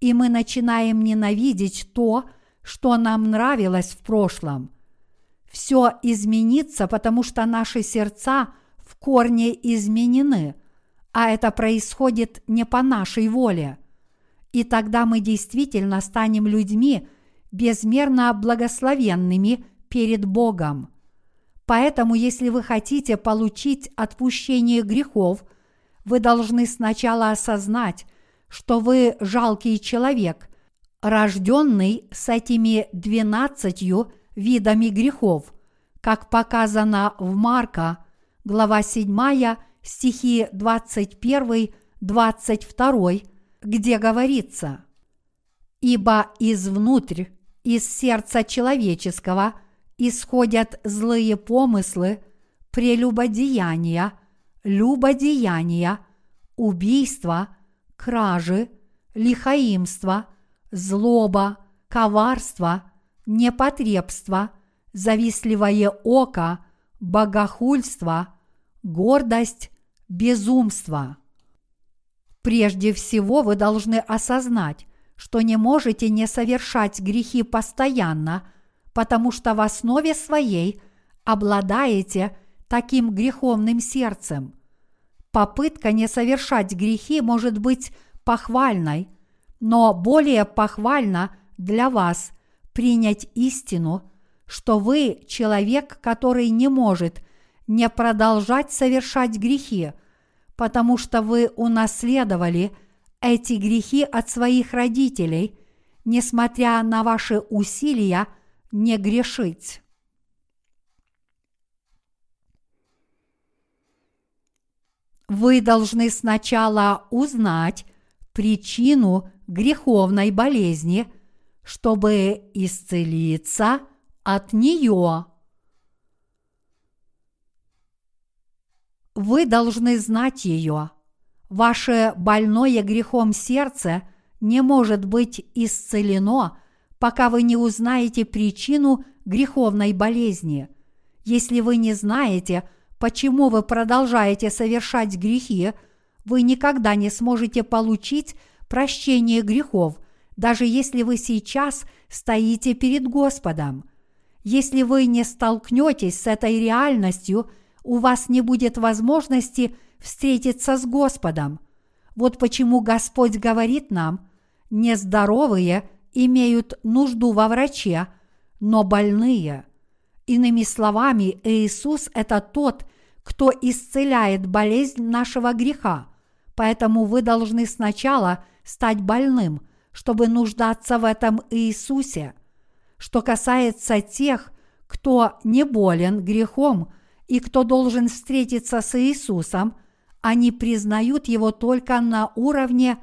и мы начинаем ненавидеть то, что нам нравилось в прошлом. Все изменится, потому что наши сердца в корне изменены, а это происходит не по нашей воле. И тогда мы действительно станем людьми безмерно благословенными перед Богом – Поэтому, если вы хотите получить отпущение грехов, вы должны сначала осознать, что вы жалкий человек, рожденный с этими двенадцатью видами грехов, как показано в Марка, глава 7, стихи 21-22, где говорится «Ибо извнутрь, из сердца человеческого – исходят злые помыслы, прелюбодеяния, любодеяния, убийства, кражи, лихаимство, злоба, коварство, непотребство, завистливое око, богохульство, гордость, безумство. Прежде всего вы должны осознать, что не можете не совершать грехи постоянно – потому что в основе своей обладаете таким греховным сердцем. Попытка не совершать грехи может быть похвальной, но более похвально для вас принять истину, что вы человек, который не может не продолжать совершать грехи, потому что вы унаследовали эти грехи от своих родителей, несмотря на ваши усилия – не грешить. Вы должны сначала узнать причину греховной болезни, чтобы исцелиться от нее. Вы должны знать ее. Ваше больное грехом сердце не может быть исцелено – пока вы не узнаете причину греховной болезни. Если вы не знаете, почему вы продолжаете совершать грехи, вы никогда не сможете получить прощение грехов, даже если вы сейчас стоите перед Господом. Если вы не столкнетесь с этой реальностью, у вас не будет возможности встретиться с Господом. Вот почему Господь говорит нам, нездоровые имеют нужду во враче, но больные. Иными словами, Иисус – это тот, кто исцеляет болезнь нашего греха, поэтому вы должны сначала стать больным, чтобы нуждаться в этом Иисусе. Что касается тех, кто не болен грехом и кто должен встретиться с Иисусом, они признают его только на уровне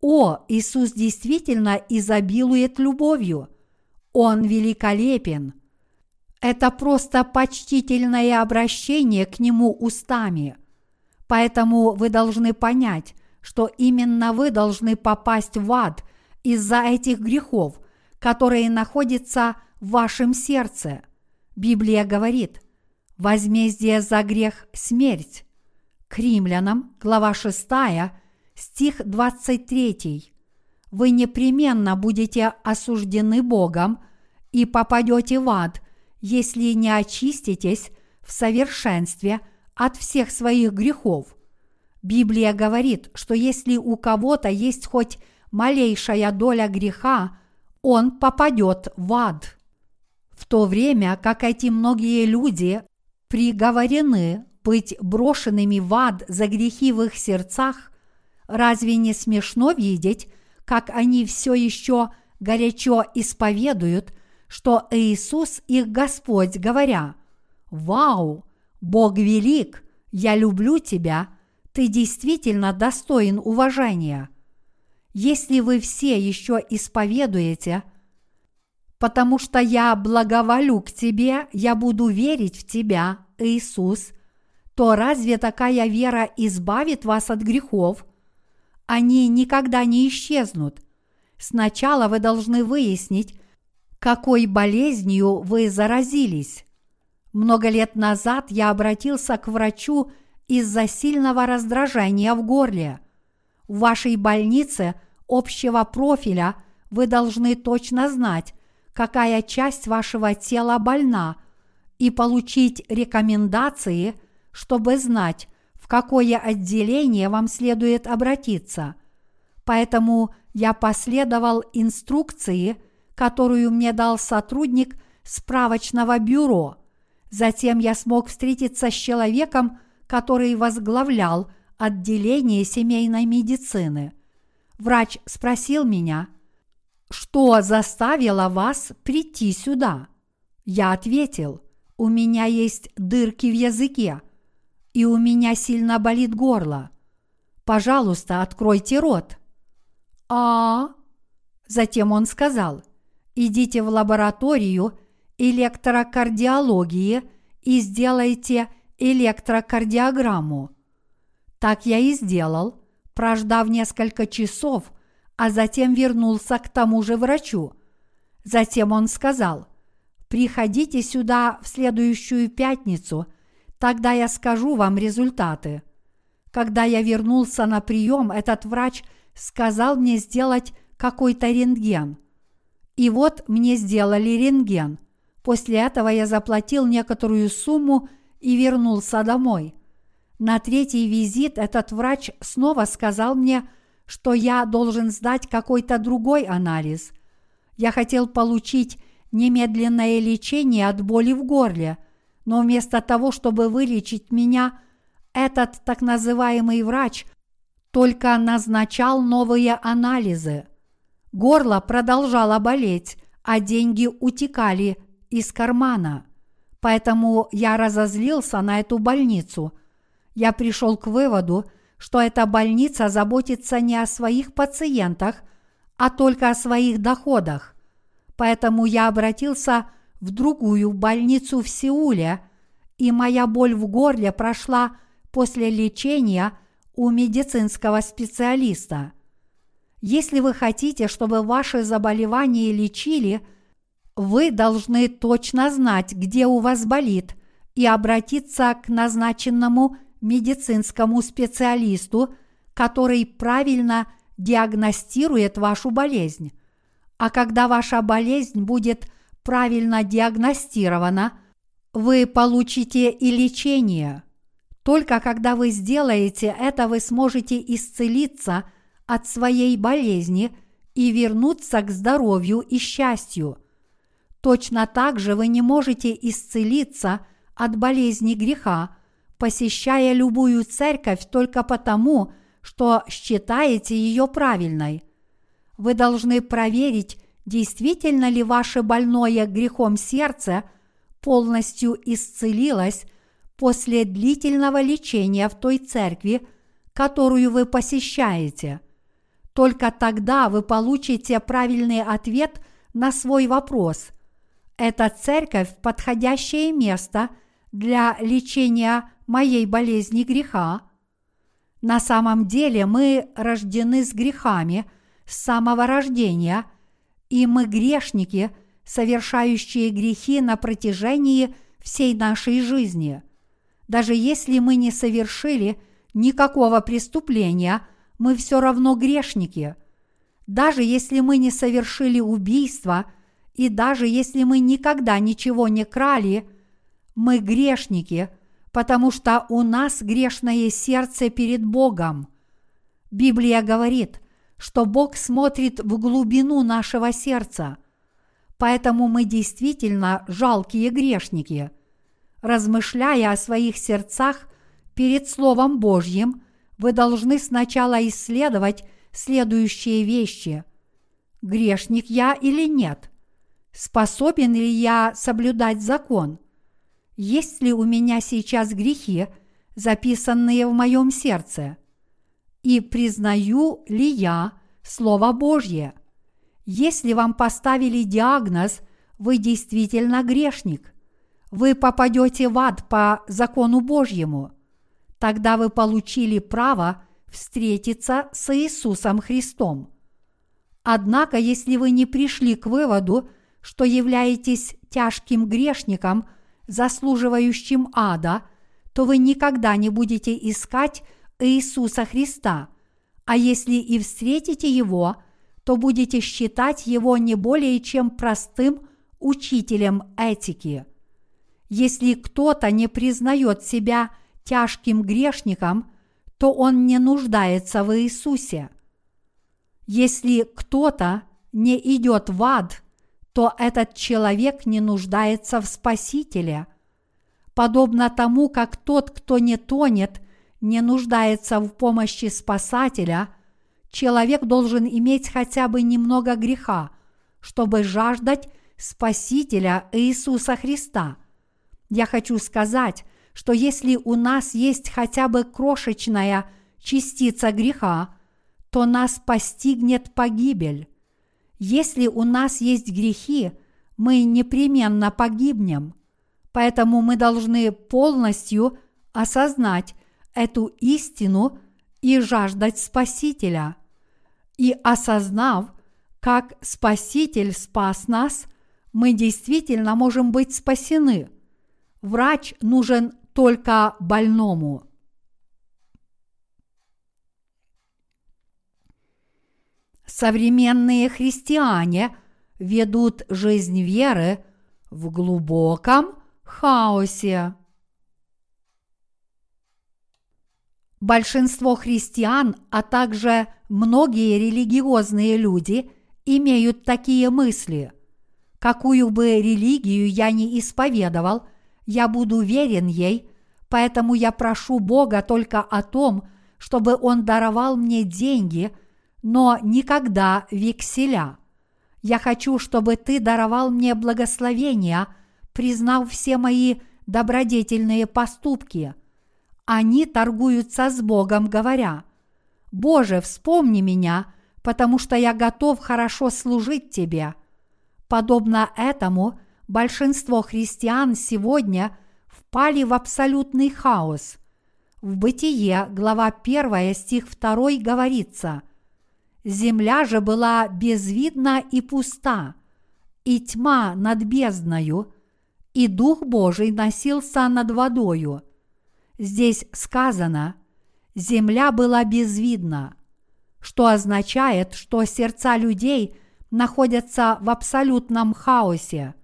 «О, Иисус действительно изобилует любовью! Он великолепен!» Это просто почтительное обращение к Нему устами. Поэтому вы должны понять, что именно вы должны попасть в ад из-за этих грехов, которые находятся в вашем сердце. Библия говорит, возмездие за грех – смерть. К римлянам, глава 6, стих 23. Вы непременно будете осуждены Богом и попадете в ад, если не очиститесь в совершенстве от всех своих грехов. Библия говорит, что если у кого-то есть хоть малейшая доля греха, он попадет в ад. В то время как эти многие люди приговорены быть брошенными в ад за грехи в их сердцах, разве не смешно видеть, как они все еще горячо исповедуют, что Иисус их Господь, говоря, «Вау, Бог велик, я люблю тебя», ты действительно достоин уважения. Если вы все еще исповедуете, потому что я благоволю к тебе, я буду верить в тебя, Иисус, то разве такая вера избавит вас от грехов? Они никогда не исчезнут. Сначала вы должны выяснить, какой болезнью вы заразились. Много лет назад я обратился к врачу из-за сильного раздражения в горле. В вашей больнице общего профиля вы должны точно знать, какая часть вашего тела больна, и получить рекомендации, чтобы знать, какое отделение вам следует обратиться. Поэтому я последовал инструкции, которую мне дал сотрудник справочного бюро. Затем я смог встретиться с человеком, который возглавлял отделение семейной медицины. Врач спросил меня, что заставило вас прийти сюда? Я ответил, у меня есть дырки в языке, и у меня сильно болит горло. Пожалуйста, откройте рот. А, затем он сказал, идите в лабораторию электрокардиологии и сделайте электрокардиограмму. Так я и сделал, прождав несколько часов, а затем вернулся к тому же врачу. Затем он сказал, «Приходите сюда в следующую пятницу, тогда я скажу вам результаты». Когда я вернулся на прием, этот врач сказал мне сделать какой-то рентген. И вот мне сделали рентген. После этого я заплатил некоторую сумму и вернулся домой. На третий визит этот врач снова сказал мне, что я должен сдать какой-то другой анализ. Я хотел получить немедленное лечение от боли в горле, но вместо того, чтобы вылечить меня, этот так называемый врач только назначал новые анализы. Горло продолжало болеть, а деньги утекали из кармана. Поэтому я разозлился на эту больницу. Я пришел к выводу, что эта больница заботится не о своих пациентах, а только о своих доходах. Поэтому я обратился в другую больницу в Сеуле, и моя боль в горле прошла после лечения у медицинского специалиста. Если вы хотите, чтобы ваши заболевания лечили, Вы должны точно знать, где у вас болит, и обратиться к назначенному медицинскому специалисту, который правильно диагностирует вашу болезнь. А когда ваша болезнь будет правильно диагностирована, вы получите и лечение. Только когда вы сделаете это, вы сможете исцелиться от своей болезни и вернуться к здоровью и счастью. Точно так же вы не можете исцелиться – от болезни греха, посещая любую церковь только потому, что считаете ее правильной. Вы должны проверить, действительно ли ваше больное грехом сердце полностью исцелилось после длительного лечения в той церкви, которую вы посещаете. Только тогда вы получите правильный ответ на свой вопрос. Эта церковь – подходящее место – для лечения моей болезни греха. На самом деле мы рождены с грехами с самого рождения, и мы грешники, совершающие грехи на протяжении всей нашей жизни. Даже если мы не совершили никакого преступления, мы все равно грешники. Даже если мы не совершили убийства, и даже если мы никогда ничего не крали – мы грешники, потому что у нас грешное сердце перед Богом. Библия говорит, что Бог смотрит в глубину нашего сердца, поэтому мы действительно жалкие грешники. Размышляя о своих сердцах перед Словом Божьим, вы должны сначала исследовать следующие вещи. Грешник я или нет? Способен ли я соблюдать закон? есть ли у меня сейчас грехи, записанные в моем сердце, и признаю ли я Слово Божье. Если вам поставили диагноз, вы действительно грешник. Вы попадете в ад по закону Божьему. Тогда вы получили право встретиться с Иисусом Христом. Однако, если вы не пришли к выводу, что являетесь тяжким грешником – заслуживающим ада, то вы никогда не будете искать Иисуса Христа, а если и встретите Его, то будете считать Его не более чем простым учителем этики. Если кто-то не признает себя тяжким грешником, то он не нуждается в Иисусе. Если кто-то не идет в ад – то этот человек не нуждается в Спасителе. Подобно тому, как тот, кто не тонет, не нуждается в помощи Спасателя, человек должен иметь хотя бы немного греха, чтобы жаждать Спасителя Иисуса Христа. Я хочу сказать, что если у нас есть хотя бы крошечная частица греха, то нас постигнет погибель. Если у нас есть грехи, мы непременно погибнем. Поэтому мы должны полностью осознать эту истину и жаждать Спасителя. И осознав, как Спаситель спас нас, мы действительно можем быть спасены. Врач нужен только больному. современные христиане ведут жизнь веры в глубоком хаосе. Большинство христиан, а также многие религиозные люди имеют такие мысли. Какую бы религию я ни исповедовал, я буду верен ей, поэтому я прошу Бога только о том, чтобы Он даровал мне деньги – но никогда векселя. Я хочу, чтобы ты даровал мне благословения, признав все мои добродетельные поступки. Они торгуются с Богом, говоря, «Боже, вспомни меня, потому что я готов хорошо служить Тебе». Подобно этому, большинство христиан сегодня впали в абсолютный хаос. В Бытие, глава 1, стих 2 говорится – Земля же была безвидна и пуста, и тьма над бездною, и Дух Божий носился над водою. Здесь сказано, земля была безвидна, что означает, что сердца людей находятся в абсолютном хаосе.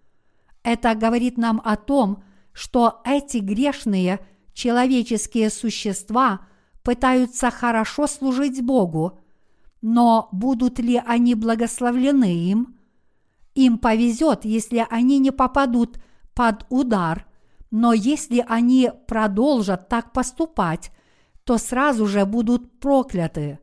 Это говорит нам о том, что эти грешные человеческие существа пытаются хорошо служить Богу, но будут ли они благословлены им? Им повезет, если они не попадут под удар, но если они продолжат так поступать, то сразу же будут прокляты.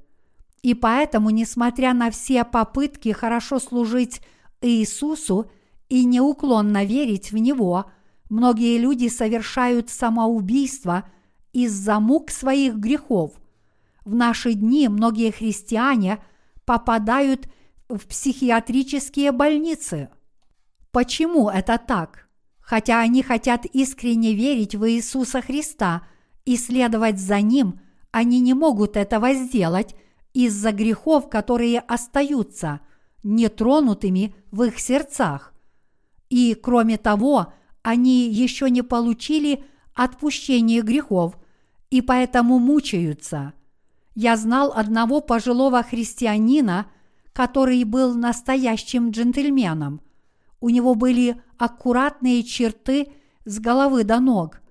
И поэтому, несмотря на все попытки хорошо служить Иисусу и неуклонно верить в Него, многие люди совершают самоубийство из-за мук своих грехов. В наши дни многие христиане попадают в психиатрические больницы. Почему это так? Хотя они хотят искренне верить в Иисуса Христа и следовать за Ним, они не могут этого сделать из-за грехов, которые остаются нетронутыми в их сердцах. И кроме того, они еще не получили отпущение грехов и поэтому мучаются. Я знал одного пожилого христианина, который был настоящим джентльменом. У него были аккуратные черты с головы до ног.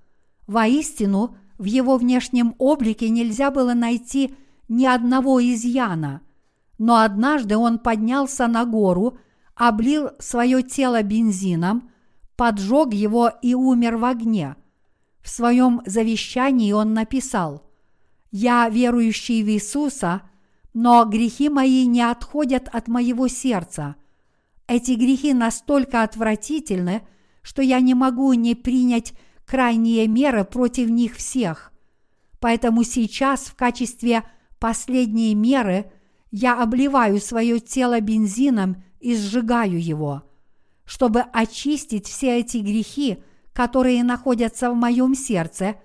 Воистину, в его внешнем облике нельзя было найти ни одного изъяна. Но однажды он поднялся на гору, облил свое тело бензином, поджег его и умер в огне. В своем завещании он написал «Я верующий в Иисуса, но грехи мои не отходят от моего сердца. Эти грехи настолько отвратительны, что я не могу не принять крайние меры против них всех. Поэтому сейчас в качестве последней меры я обливаю свое тело бензином и сжигаю его, чтобы очистить все эти грехи, которые находятся в моем сердце.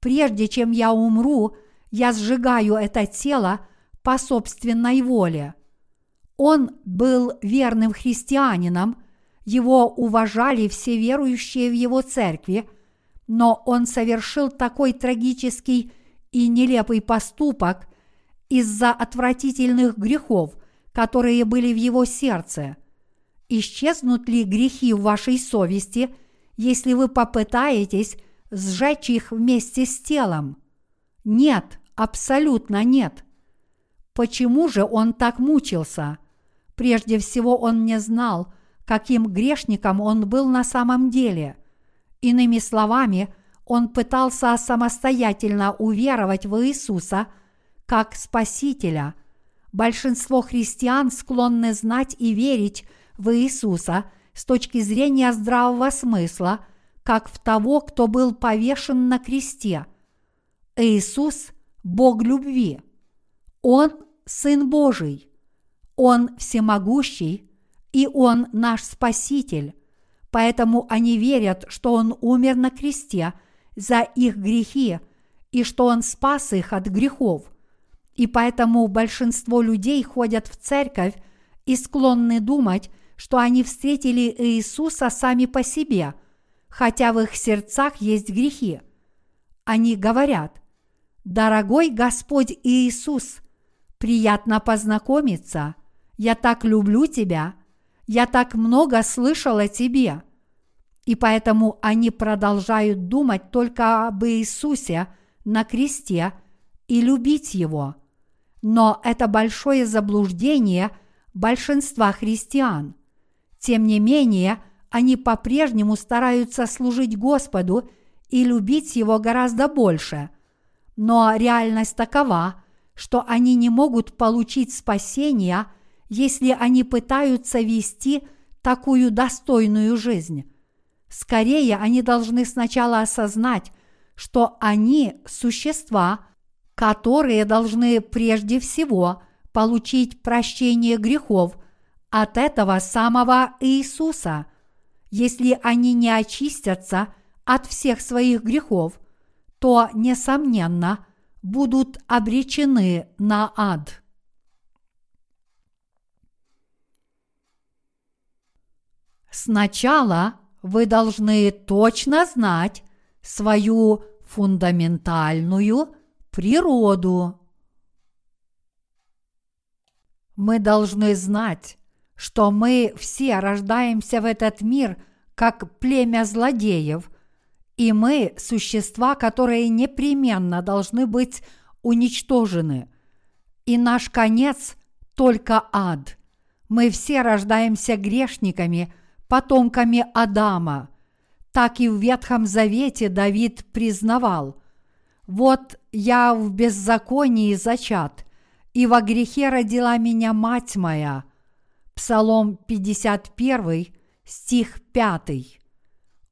Прежде чем я умру, я сжигаю это тело по собственной воле. Он был верным христианином, его уважали все верующие в его церкви, но он совершил такой трагический и нелепый поступок из-за отвратительных грехов, которые были в его сердце. Исчезнут ли грехи в вашей совести, если вы попытаетесь сжечь их вместе с телом? Нет, абсолютно нет. Почему же он так мучился? Прежде всего он не знал, каким грешником он был на самом деле. Иными словами, он пытался самостоятельно уверовать в Иисуса как Спасителя. Большинство христиан склонны знать и верить в Иисуса с точки зрения здравого смысла, как в того, кто был повешен на кресте. Иисус – Бог любви. Он – Сын Божий. Он всемогущий, и Он наш Спаситель. Поэтому они верят, что Он умер на кресте за их грехи и что Он спас их от грехов. И поэтому большинство людей ходят в церковь и склонны думать, что они встретили Иисуса сами по себе, хотя в их сердцах есть грехи. Они говорят, «Дорогой Господь Иисус, приятно познакомиться. Я так люблю тебя. Я так много слышал о тебе». И поэтому они продолжают думать только об Иисусе на кресте и любить Его. Но это большое заблуждение большинства христиан. Тем не менее, они по-прежнему стараются служить Господу и любить Его гораздо больше. Но реальность такова, что они не могут получить спасения, если они пытаются вести такую достойную жизнь. Скорее, они должны сначала осознать, что они – существа, которые должны прежде всего получить прощение грехов от этого самого Иисуса. Если они не очистятся от всех своих грехов, то, несомненно, будут обречены на ад. Сначала вы должны точно знать свою фундаментальную природу. Мы должны знать, что мы все рождаемся в этот мир как племя злодеев, и мы – существа, которые непременно должны быть уничтожены. И наш конец – только ад. Мы все рождаемся грешниками, потомками Адама. Так и в Ветхом Завете Давид признавал – вот я в беззаконии зачат, и во грехе родила меня мать моя. Псалом 51, стих 5.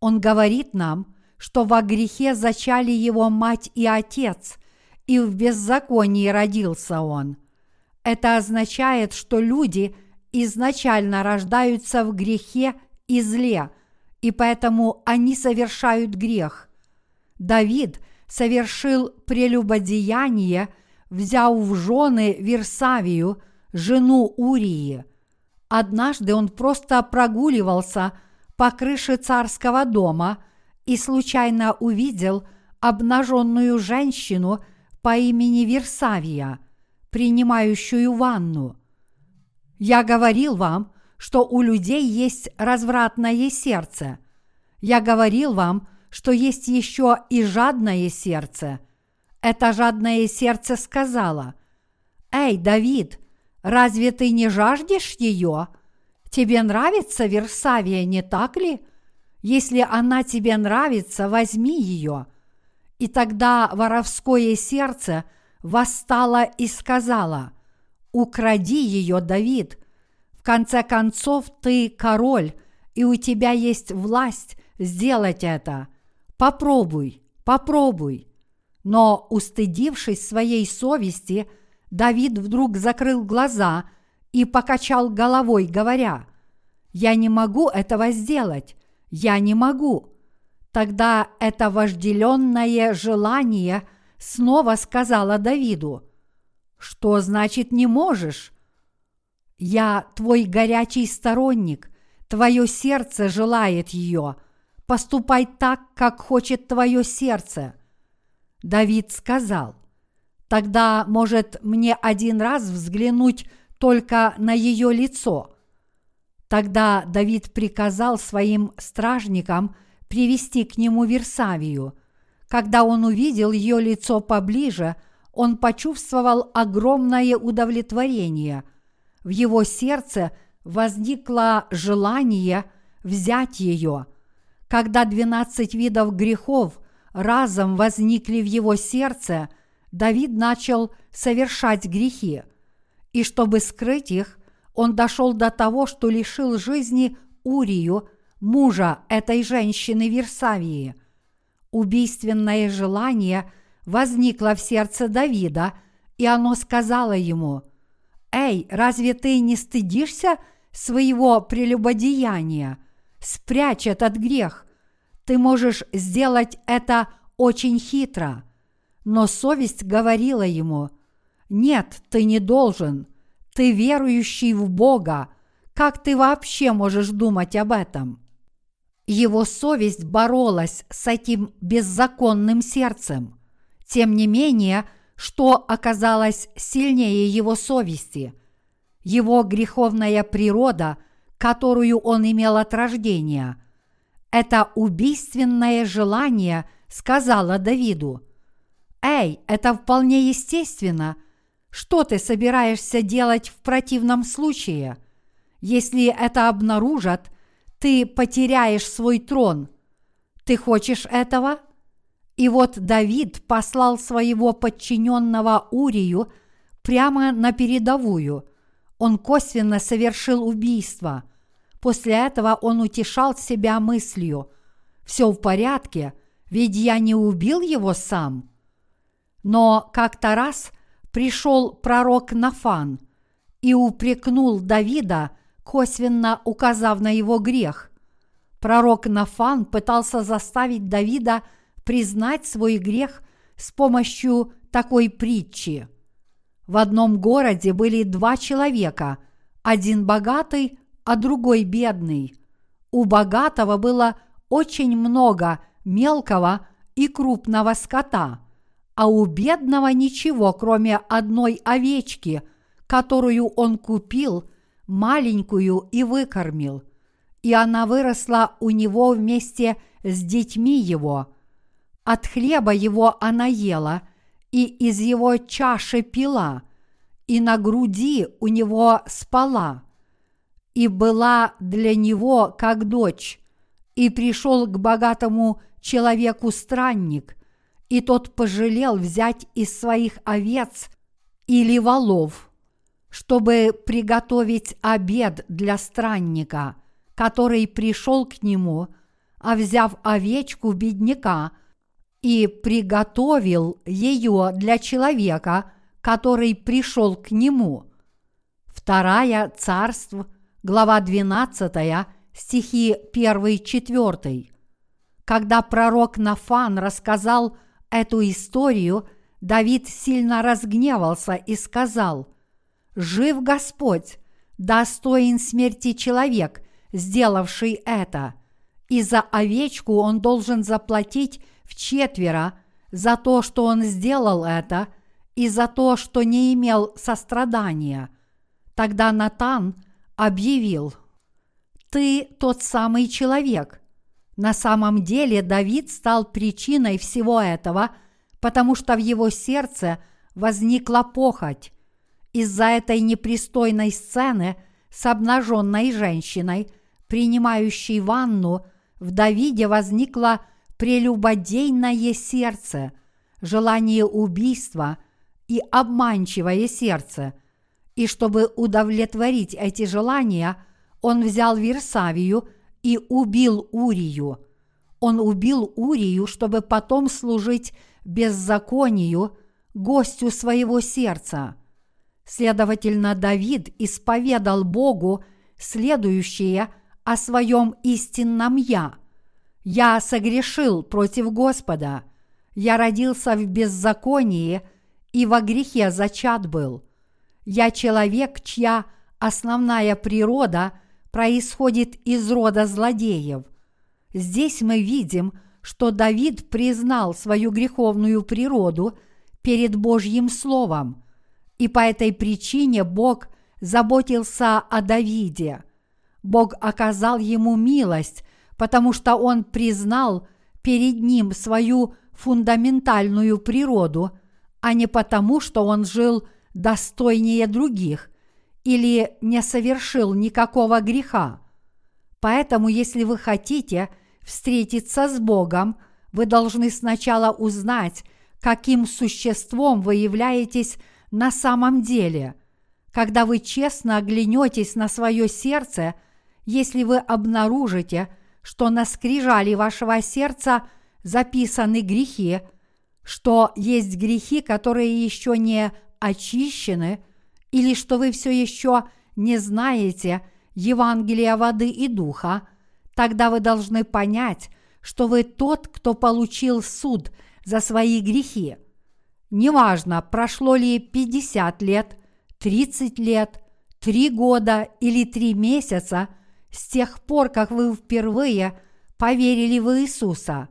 Он говорит нам, что во грехе зачали его мать и отец, и в беззаконии родился он. Это означает, что люди изначально рождаются в грехе и зле, и поэтому они совершают грех. Давид совершил прелюбодеяние – взял в жены Версавию, жену Урии. Однажды он просто прогуливался по крыше царского дома и случайно увидел обнаженную женщину по имени Версавия, принимающую ванну. Я говорил вам, что у людей есть развратное сердце. Я говорил вам, что есть еще и жадное сердце – это жадное сердце сказала, «Эй, Давид, разве ты не жаждешь ее? Тебе нравится Версавия, не так ли? Если она тебе нравится, возьми ее». И тогда воровское сердце восстало и сказала, «Укради ее, Давид. В конце концов, ты король, и у тебя есть власть сделать это. Попробуй, попробуй». Но, устыдившись своей совести, Давид вдруг закрыл глаза и покачал головой, говоря, «Я не могу этого сделать, я не могу». Тогда это вожделенное желание снова сказала Давиду, «Что значит не можешь?» «Я твой горячий сторонник, твое сердце желает ее. Поступай так, как хочет твое сердце». Давид сказал, «Тогда, может, мне один раз взглянуть только на ее лицо?» Тогда Давид приказал своим стражникам привести к нему Версавию. Когда он увидел ее лицо поближе, он почувствовал огромное удовлетворение. В его сердце возникло желание взять ее. Когда двенадцать видов грехов разом возникли в его сердце, Давид начал совершать грехи. И чтобы скрыть их, он дошел до того, что лишил жизни Урию, мужа этой женщины Версавии. Убийственное желание возникло в сердце Давида, и оно сказало ему, «Эй, разве ты не стыдишься своего прелюбодеяния? Спрячь этот грех, ты можешь сделать это очень хитро. Но совесть говорила ему, «Нет, ты не должен. Ты верующий в Бога. Как ты вообще можешь думать об этом?» Его совесть боролась с этим беззаконным сердцем. Тем не менее, что оказалось сильнее его совести? Его греховная природа, которую он имел от рождения – это убийственное желание сказала Давиду, «Эй, это вполне естественно. Что ты собираешься делать в противном случае? Если это обнаружат, ты потеряешь свой трон. Ты хочешь этого?» И вот Давид послал своего подчиненного Урию прямо на передовую. Он косвенно совершил убийство – После этого он утешал себя мыслью «Все в порядке, ведь я не убил его сам». Но как-то раз пришел пророк Нафан и упрекнул Давида, косвенно указав на его грех. Пророк Нафан пытался заставить Давида признать свой грех с помощью такой притчи. В одном городе были два человека, один богатый, а другой бедный. У богатого было очень много мелкого и крупного скота, а у бедного ничего, кроме одной овечки, которую он купил, маленькую и выкормил. И она выросла у него вместе с детьми его. От хлеба его она ела, и из его чаши пила, и на груди у него спала, и была для него как дочь, и пришел к богатому человеку странник, и тот пожалел взять из своих овец или волов, чтобы приготовить обед для странника, который пришел к нему, а взяв овечку бедняка и приготовил ее для человека, который пришел к нему. Вторая царств, глава 12, стихи 1-4. Когда пророк Нафан рассказал эту историю, Давид сильно разгневался и сказал, «Жив Господь, достоин смерти человек, сделавший это, и за овечку он должен заплатить в четверо за то, что он сделал это, и за то, что не имел сострадания». Тогда Натан объявил, «Ты тот самый человек, на самом деле Давид стал причиной всего этого, потому что в его сердце возникла похоть. Из-за этой непристойной сцены с обнаженной женщиной, принимающей ванну, в Давиде возникло прелюбодейное сердце, желание убийства и обманчивое сердце. И чтобы удовлетворить эти желания, он взял Версавию – и убил Урию. Он убил Урию, чтобы потом служить беззаконию, гостю своего сердца. Следовательно, Давид исповедал Богу следующее о своем истинном «Я». «Я согрешил против Господа, я родился в беззаконии и во грехе зачат был. Я человек, чья основная природа происходит из рода злодеев. Здесь мы видим, что Давид признал свою греховную природу перед Божьим Словом, и по этой причине Бог заботился о Давиде. Бог оказал ему милость, потому что он признал перед ним свою фундаментальную природу, а не потому, что он жил достойнее других или не совершил никакого греха. Поэтому, если вы хотите встретиться с Богом, вы должны сначала узнать, каким существом вы являетесь на самом деле. Когда вы честно оглянетесь на свое сердце, если вы обнаружите, что на скрижали вашего сердца записаны грехи, что есть грехи, которые еще не очищены – или что вы все еще не знаете Евангелия воды и духа, тогда вы должны понять, что вы тот, кто получил суд за свои грехи. Неважно, прошло ли 50 лет, 30 лет, 3 года или 3 месяца с тех пор, как вы впервые поверили в Иисуса.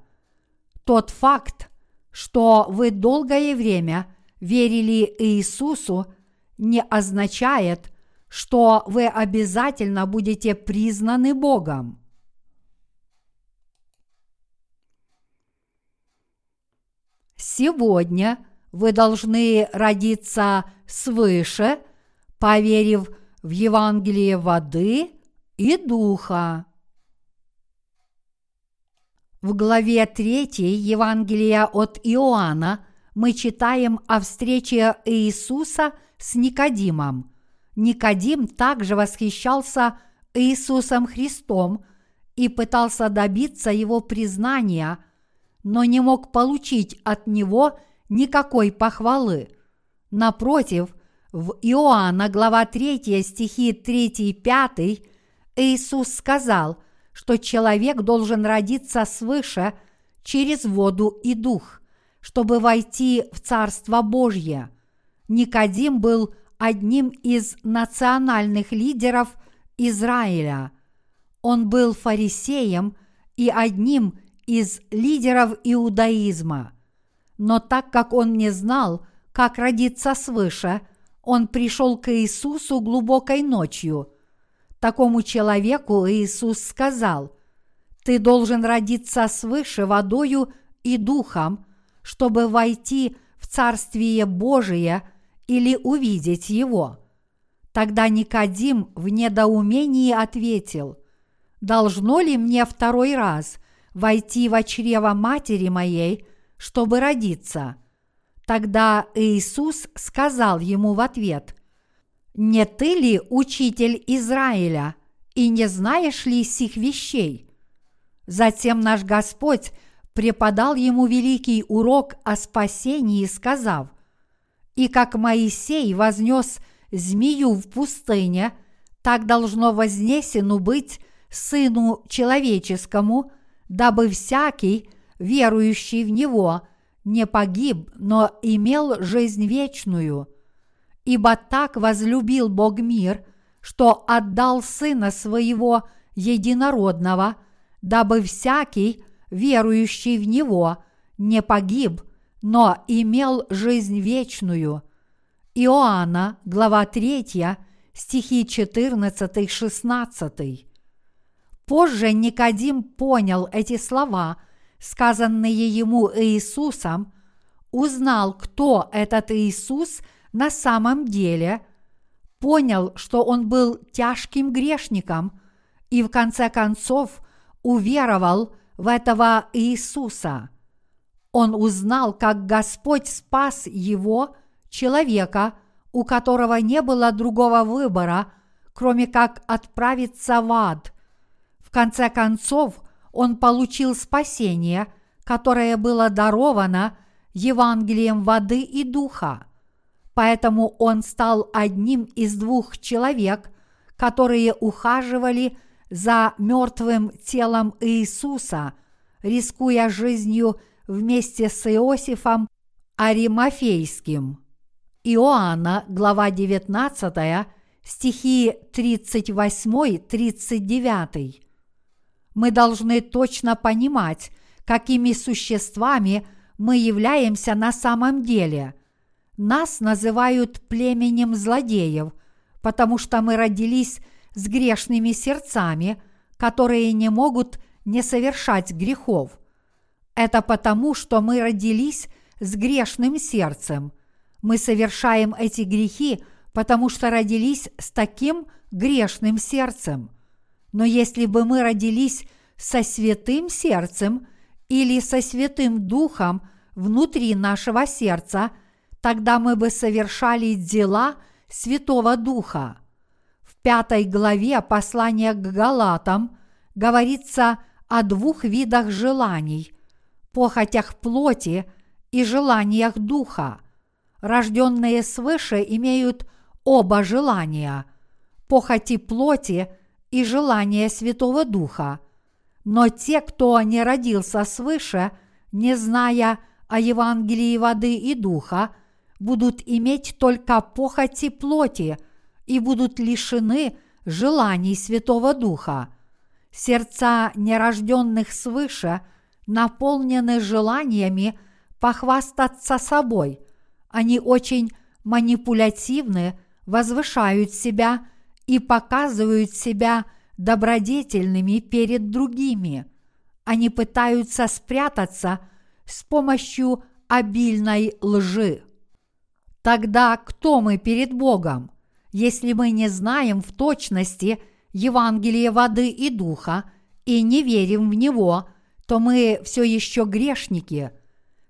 Тот факт, что вы долгое время верили Иисусу – не означает, что вы обязательно будете признаны Богом. Сегодня вы должны родиться свыше, поверив в Евангелие воды и духа. В главе 3 Евангелия от Иоанна мы читаем о встрече Иисуса – с Никодимом. Никодим также восхищался Иисусом Христом и пытался добиться его признания, но не мог получить от него никакой похвалы. Напротив, в Иоанна глава 3 стихи 3 и 5 Иисус сказал, что человек должен родиться свыше через воду и дух, чтобы войти в Царство Божье – Никодим был одним из национальных лидеров Израиля. Он был фарисеем и одним из лидеров иудаизма. Но так как он не знал, как родиться свыше, он пришел к Иисусу глубокой ночью. Такому человеку Иисус сказал, «Ты должен родиться свыше водою и духом, чтобы войти в Царствие Божие или увидеть его». Тогда Никодим в недоумении ответил, «Должно ли мне второй раз войти в чрево матери моей, чтобы родиться?» Тогда Иисус сказал ему в ответ, «Не ты ли учитель Израиля, и не знаешь ли сих вещей?» Затем наш Господь преподал ему великий урок о спасении, сказав, «И как Моисей вознес змею в пустыне, так должно вознесену быть Сыну Человеческому, дабы всякий, верующий в Него, не погиб, но имел жизнь вечную. Ибо так возлюбил Бог мир, что отдал Сына Своего Единородного, дабы всякий, верующий в Него, не погиб, но имел жизнь вечную. Иоанна, глава 3, стихи 14-16. Позже Никодим понял эти слова, сказанные ему Иисусом, узнал, кто этот Иисус на самом деле, понял, что он был тяжким грешником и в конце концов уверовал в этого Иисуса. Он узнал, как Господь спас его, человека, у которого не было другого выбора, кроме как отправиться в ад – в конце концов, он получил спасение, которое было даровано Евангелием воды и духа. Поэтому он стал одним из двух человек, которые ухаживали за мертвым телом Иисуса, рискуя жизнью вместе с Иосифом Аримафейским. Иоанна, глава 19, стихи 38-39 мы должны точно понимать, какими существами мы являемся на самом деле. Нас называют племенем злодеев, потому что мы родились с грешными сердцами, которые не могут не совершать грехов. Это потому, что мы родились с грешным сердцем. Мы совершаем эти грехи, потому что родились с таким грешным сердцем – но если бы мы родились со святым сердцем или со святым духом внутри нашего сердца, тогда мы бы совершали дела Святого Духа. В пятой главе послания к Галатам говорится о двух видах желаний – похотях плоти и желаниях духа. Рожденные свыше имеют оба желания – похоти плоти – и желание Святого Духа. Но те, кто не родился свыше, не зная о Евангелии воды и духа, будут иметь только похоти плоти и будут лишены желаний Святого Духа. Сердца нерожденных свыше наполнены желаниями похвастаться собой. Они очень манипулятивны, возвышают себя и показывают себя добродетельными перед другими. Они пытаются спрятаться с помощью обильной лжи. Тогда кто мы перед Богом, если мы не знаем в точности Евангелие воды и духа и не верим в него, то мы все еще грешники.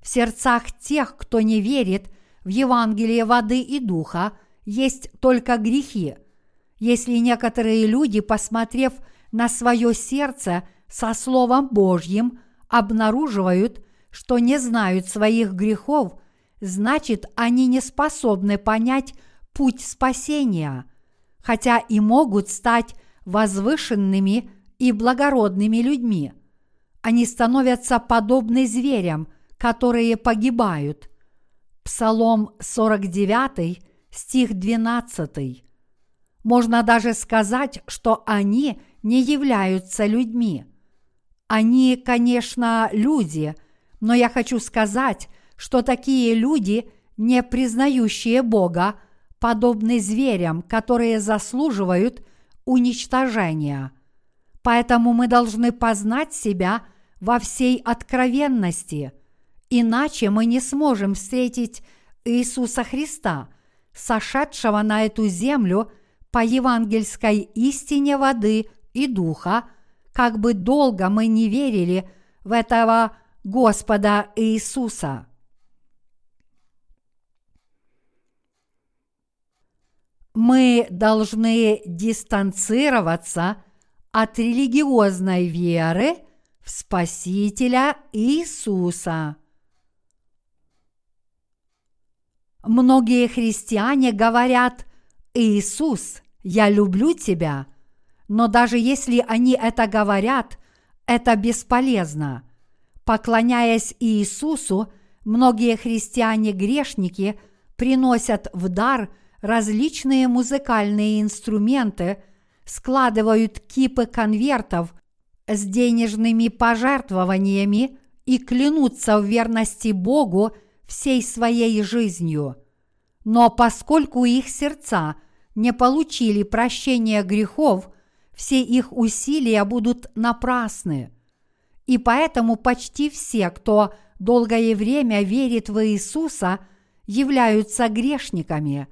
В сердцах тех, кто не верит в Евангелие воды и духа, есть только грехи – если некоторые люди, посмотрев на свое сердце со Словом Божьим, обнаруживают, что не знают своих грехов, значит, они не способны понять путь спасения, хотя и могут стать возвышенными и благородными людьми. Они становятся подобны зверям, которые погибают. Псалом 49, стих 12. Можно даже сказать, что они не являются людьми. Они, конечно, люди, но я хочу сказать, что такие люди, не признающие Бога, подобны зверям, которые заслуживают уничтожения. Поэтому мы должны познать себя во всей откровенности, иначе мы не сможем встретить Иисуса Христа, сошедшего на эту землю по евангельской истине воды и духа, как бы долго мы не верили в этого Господа Иисуса. Мы должны дистанцироваться от религиозной веры в Спасителя Иисуса. Многие христиане говорят «Иисус, я люблю тебя», но даже если они это говорят, это бесполезно. Поклоняясь Иисусу, многие христиане-грешники приносят в дар различные музыкальные инструменты, складывают кипы конвертов с денежными пожертвованиями и клянутся в верности Богу всей своей жизнью. Но поскольку их сердца не получили прощения грехов, все их усилия будут напрасны. И поэтому почти все, кто долгое время верит в Иисуса, являются грешниками.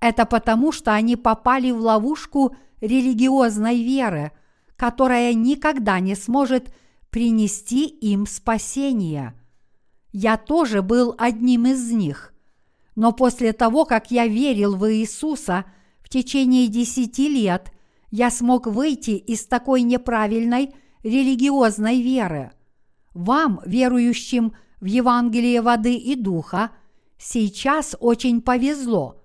Это потому, что они попали в ловушку религиозной веры, которая никогда не сможет принести им спасение. Я тоже был одним из них. Но после того, как я верил в Иисуса в течение десяти лет, я смог выйти из такой неправильной религиозной веры. Вам, верующим в Евангелие воды и духа, сейчас очень повезло.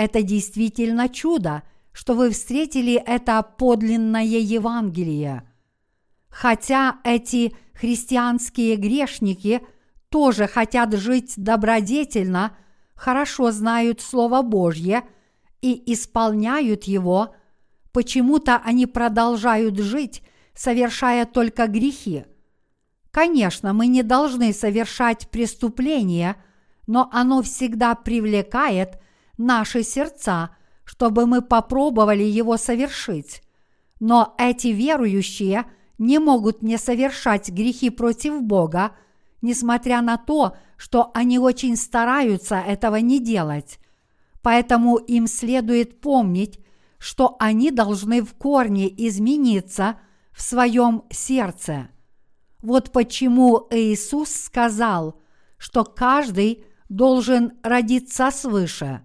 Это действительно чудо, что вы встретили это подлинное Евангелие. Хотя эти христианские грешники тоже хотят жить добродетельно, хорошо знают Слово Божье и исполняют его, почему-то они продолжают жить, совершая только грехи. Конечно, мы не должны совершать преступления, но оно всегда привлекает наши сердца – чтобы мы попробовали его совершить. Но эти верующие не могут не совершать грехи против Бога, несмотря на то, что они очень стараются этого не делать. Поэтому им следует помнить, что они должны в корне измениться в своем сердце. Вот почему Иисус сказал, что каждый должен родиться свыше.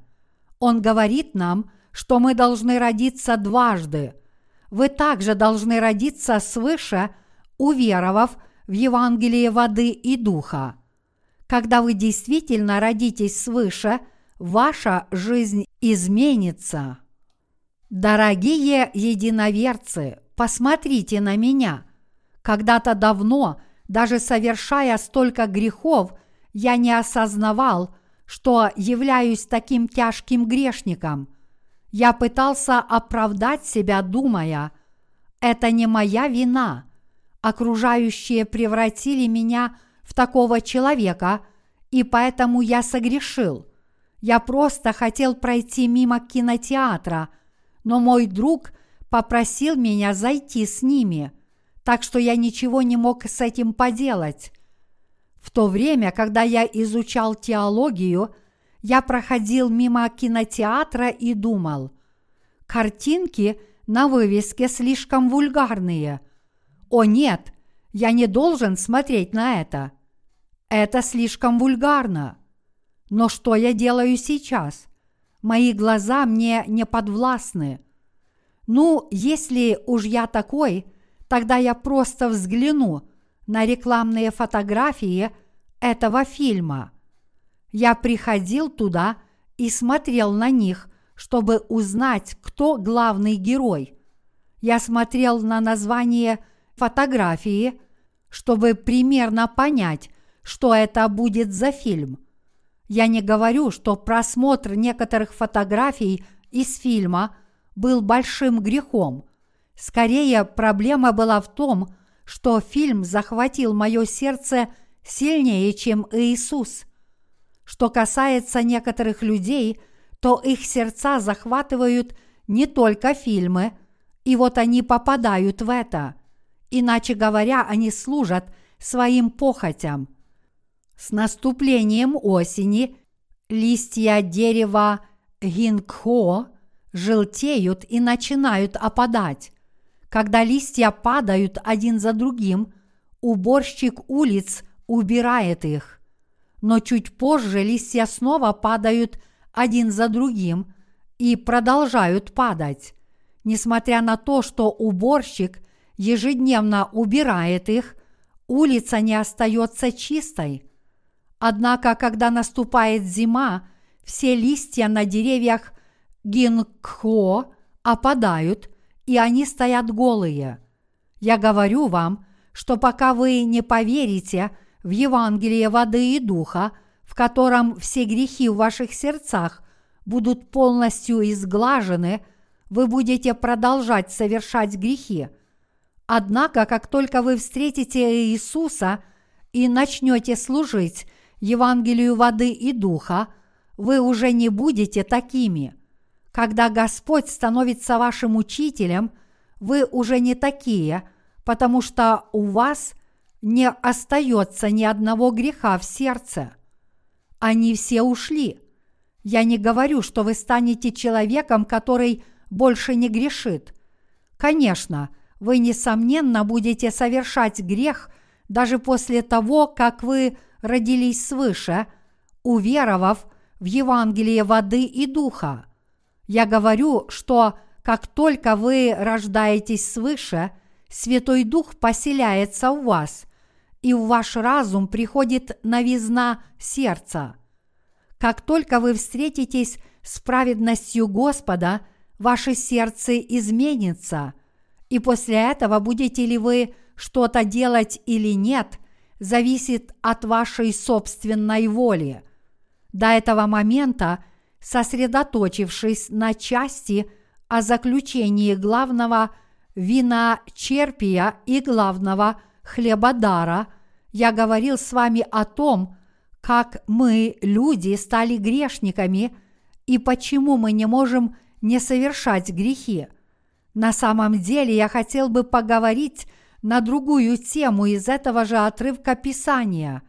Он говорит нам, что мы должны родиться дважды. Вы также должны родиться свыше, уверовав в Евангелие воды и духа. Когда вы действительно родитесь свыше, ваша жизнь изменится. Дорогие единоверцы, посмотрите на меня. Когда-то давно, даже совершая столько грехов, я не осознавал, что являюсь таким тяжким грешником – я пытался оправдать себя, думая, это не моя вина. Окружающие превратили меня в такого человека, и поэтому я согрешил. Я просто хотел пройти мимо кинотеатра, но мой друг попросил меня зайти с ними, так что я ничего не мог с этим поделать. В то время, когда я изучал теологию – я проходил мимо кинотеатра и думал, картинки на вывеске слишком вульгарные. О нет, я не должен смотреть на это. Это слишком вульгарно. Но что я делаю сейчас? Мои глаза мне не подвластны. Ну, если уж я такой, тогда я просто взгляну на рекламные фотографии этого фильма – я приходил туда и смотрел на них, чтобы узнать, кто главный герой. Я смотрел на название фотографии, чтобы примерно понять, что это будет за фильм. Я не говорю, что просмотр некоторых фотографий из фильма был большим грехом. Скорее, проблема была в том, что фильм захватил мое сердце сильнее, чем Иисус. Что касается некоторых людей, то их сердца захватывают не только фильмы, и вот они попадают в это. Иначе говоря, они служат своим похотям. С наступлением осени листья дерева гингхо желтеют и начинают опадать. Когда листья падают один за другим, уборщик улиц убирает их. Но чуть позже листья снова падают один за другим и продолжают падать. Несмотря на то, что уборщик ежедневно убирает их, улица не остается чистой. Однако, когда наступает зима, все листья на деревьях гингхо опадают, и они стоят голые. Я говорю вам, что пока вы не поверите в Евангелие воды и духа, в котором все грехи в ваших сердцах будут полностью изглажены, вы будете продолжать совершать грехи. Однако, как только вы встретите Иисуса и начнете служить Евангелию воды и духа, вы уже не будете такими. Когда Господь становится вашим учителем, вы уже не такие, потому что у вас не остается ни одного греха в сердце. Они все ушли. Я не говорю, что вы станете человеком, который больше не грешит. Конечно, вы, несомненно, будете совершать грех даже после того, как вы родились свыше, уверовав в Евангелие воды и духа. Я говорю, что как только вы рождаетесь свыше, Святой Дух поселяется в вас, и в ваш разум приходит новизна сердца. Как только вы встретитесь с праведностью Господа, ваше сердце изменится, и после этого будете ли вы что-то делать или нет, зависит от вашей собственной воли. До этого момента, сосредоточившись на части о заключении главного виночерпия и главного хлебодара, я говорил с вами о том, как мы, люди, стали грешниками и почему мы не можем не совершать грехи. На самом деле я хотел бы поговорить на другую тему из этого же отрывка Писания.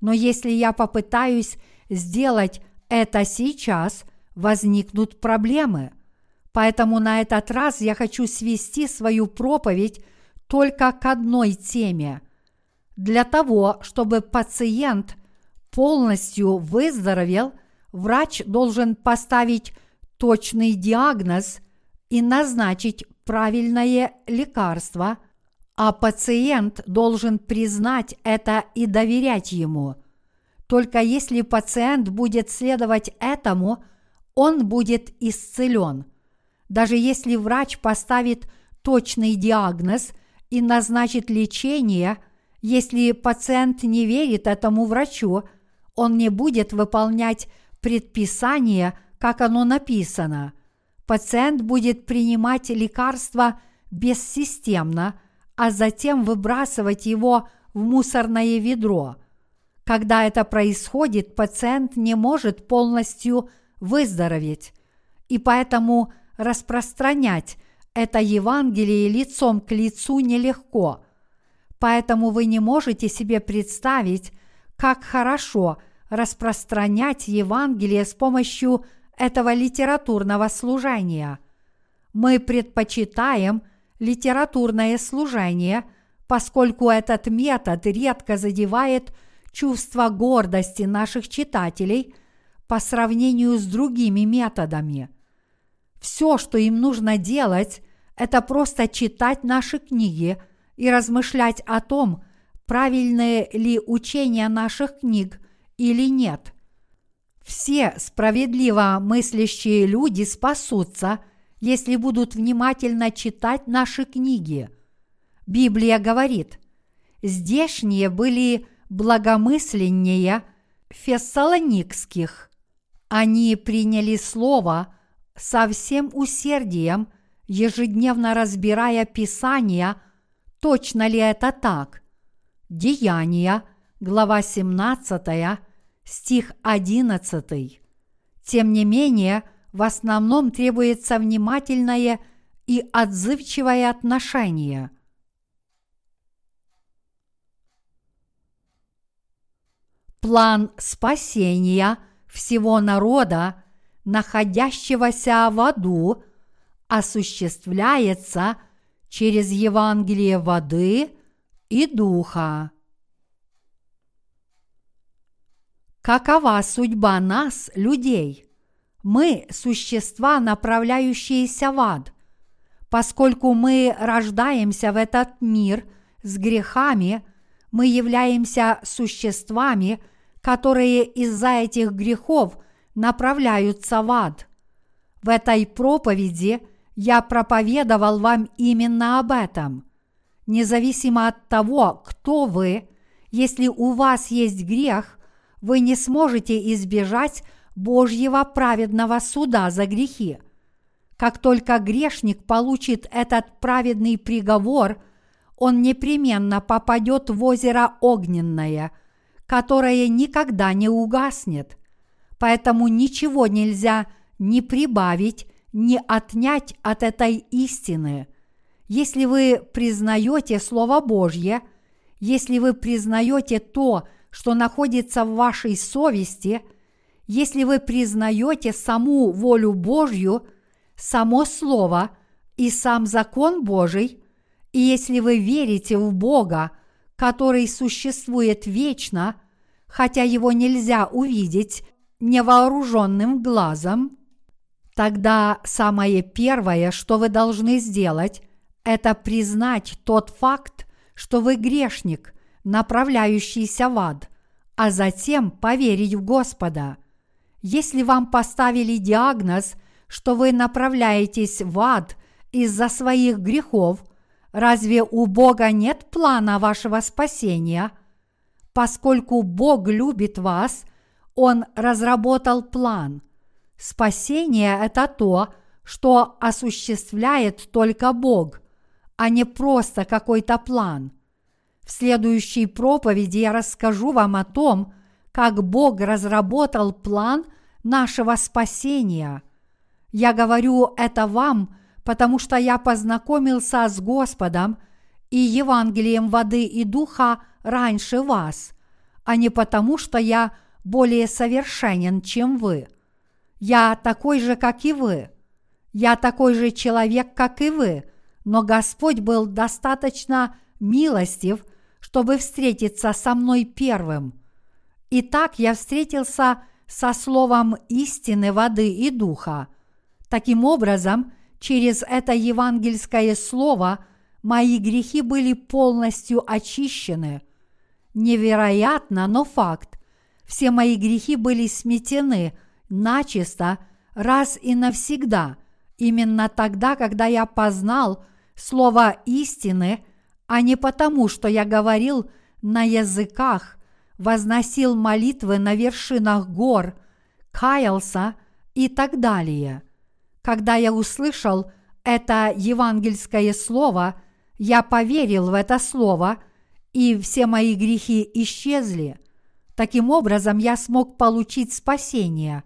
Но если я попытаюсь сделать это сейчас, возникнут проблемы. Поэтому на этот раз я хочу свести свою проповедь только к одной теме. Для того, чтобы пациент полностью выздоровел, врач должен поставить точный диагноз и назначить правильное лекарство – а пациент должен признать это и доверять ему. Только если пациент будет следовать этому, он будет исцелен. Даже если врач поставит точный диагноз и назначит лечение, если пациент не верит этому врачу, он не будет выполнять предписание, как оно написано. Пациент будет принимать лекарства бессистемно – а затем выбрасывать его в мусорное ведро. Когда это происходит, пациент не может полностью выздороветь, и поэтому распространять это Евангелие лицом к лицу нелегко. Поэтому вы не можете себе представить, как хорошо распространять Евангелие с помощью этого литературного служения. Мы предпочитаем – литературное служение, поскольку этот метод редко задевает чувство гордости наших читателей по сравнению с другими методами. Все, что им нужно делать, это просто читать наши книги и размышлять о том, правильные ли учения наших книг или нет. Все справедливо мыслящие люди спасутся – если будут внимательно читать наши книги. Библия говорит, здешние были благомысленнее фессалоникских. Они приняли Слово, со всем усердием, ежедневно разбирая Писания, точно ли это так. Деяния, глава 17, стих 11. Тем не менее, в основном требуется внимательное и отзывчивое отношение. План спасения всего народа, находящегося в аду, осуществляется через Евангелие воды и духа. Какова судьба нас, людей? Мы – существа, направляющиеся в ад. Поскольку мы рождаемся в этот мир с грехами, мы являемся существами, которые из-за этих грехов направляются в ад. В этой проповеди я проповедовал вам именно об этом. Независимо от того, кто вы, если у вас есть грех – вы не сможете избежать Божьего праведного суда за грехи. Как только грешник получит этот праведный приговор, он непременно попадет в озеро огненное, которое никогда не угаснет. Поэтому ничего нельзя ни прибавить, ни отнять от этой истины. Если вы признаете Слово Божье, если вы признаете то, что находится в вашей совести, если вы признаете саму волю Божью, само Слово и сам закон Божий, и если вы верите в Бога, который существует вечно, хотя его нельзя увидеть невооруженным глазом, тогда самое первое, что вы должны сделать, это признать тот факт, что вы грешник – направляющийся в ад, а затем поверить в Господа. Если вам поставили диагноз, что вы направляетесь в ад из-за своих грехов, разве у Бога нет плана вашего спасения? Поскольку Бог любит вас, Он разработал план. Спасение – это то, что осуществляет только Бог, а не просто какой-то план – в следующей проповеди я расскажу вам о том, как Бог разработал план нашего спасения. Я говорю это вам, потому что я познакомился с Господом и Евангелием воды и духа раньше вас, а не потому, что я более совершенен, чем вы. Я такой же, как и вы. Я такой же человек, как и вы, но Господь был достаточно милостив – чтобы встретиться со мной первым. И так я встретился со словом истины воды и духа. Таким образом, через это евангельское слово мои грехи были полностью очищены. Невероятно, но факт. Все мои грехи были сметены начисто раз и навсегда, именно тогда, когда я познал слово истины – а не потому, что я говорил на языках, возносил молитвы на вершинах гор, каялся и так далее. Когда я услышал это евангельское слово, я поверил в это слово, и все мои грехи исчезли. Таким образом, я смог получить спасение.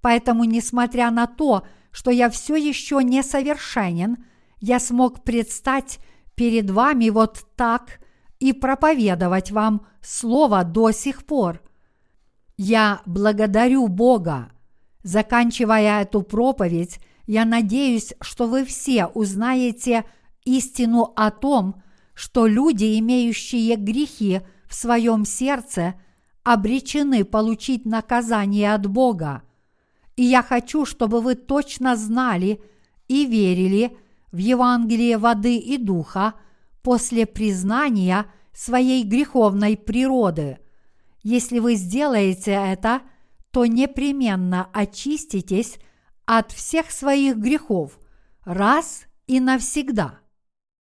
Поэтому, несмотря на то, что я все еще несовершенен, я смог предстать перед вами вот так и проповедовать вам Слово до сих пор. Я благодарю Бога. Заканчивая эту проповедь, я надеюсь, что вы все узнаете истину о том, что люди, имеющие грехи в своем сердце, обречены получить наказание от Бога. И я хочу, чтобы вы точно знали и верили, в Евангелие воды и духа после признания своей греховной природы. Если вы сделаете это, то непременно очиститесь от всех своих грехов раз и навсегда.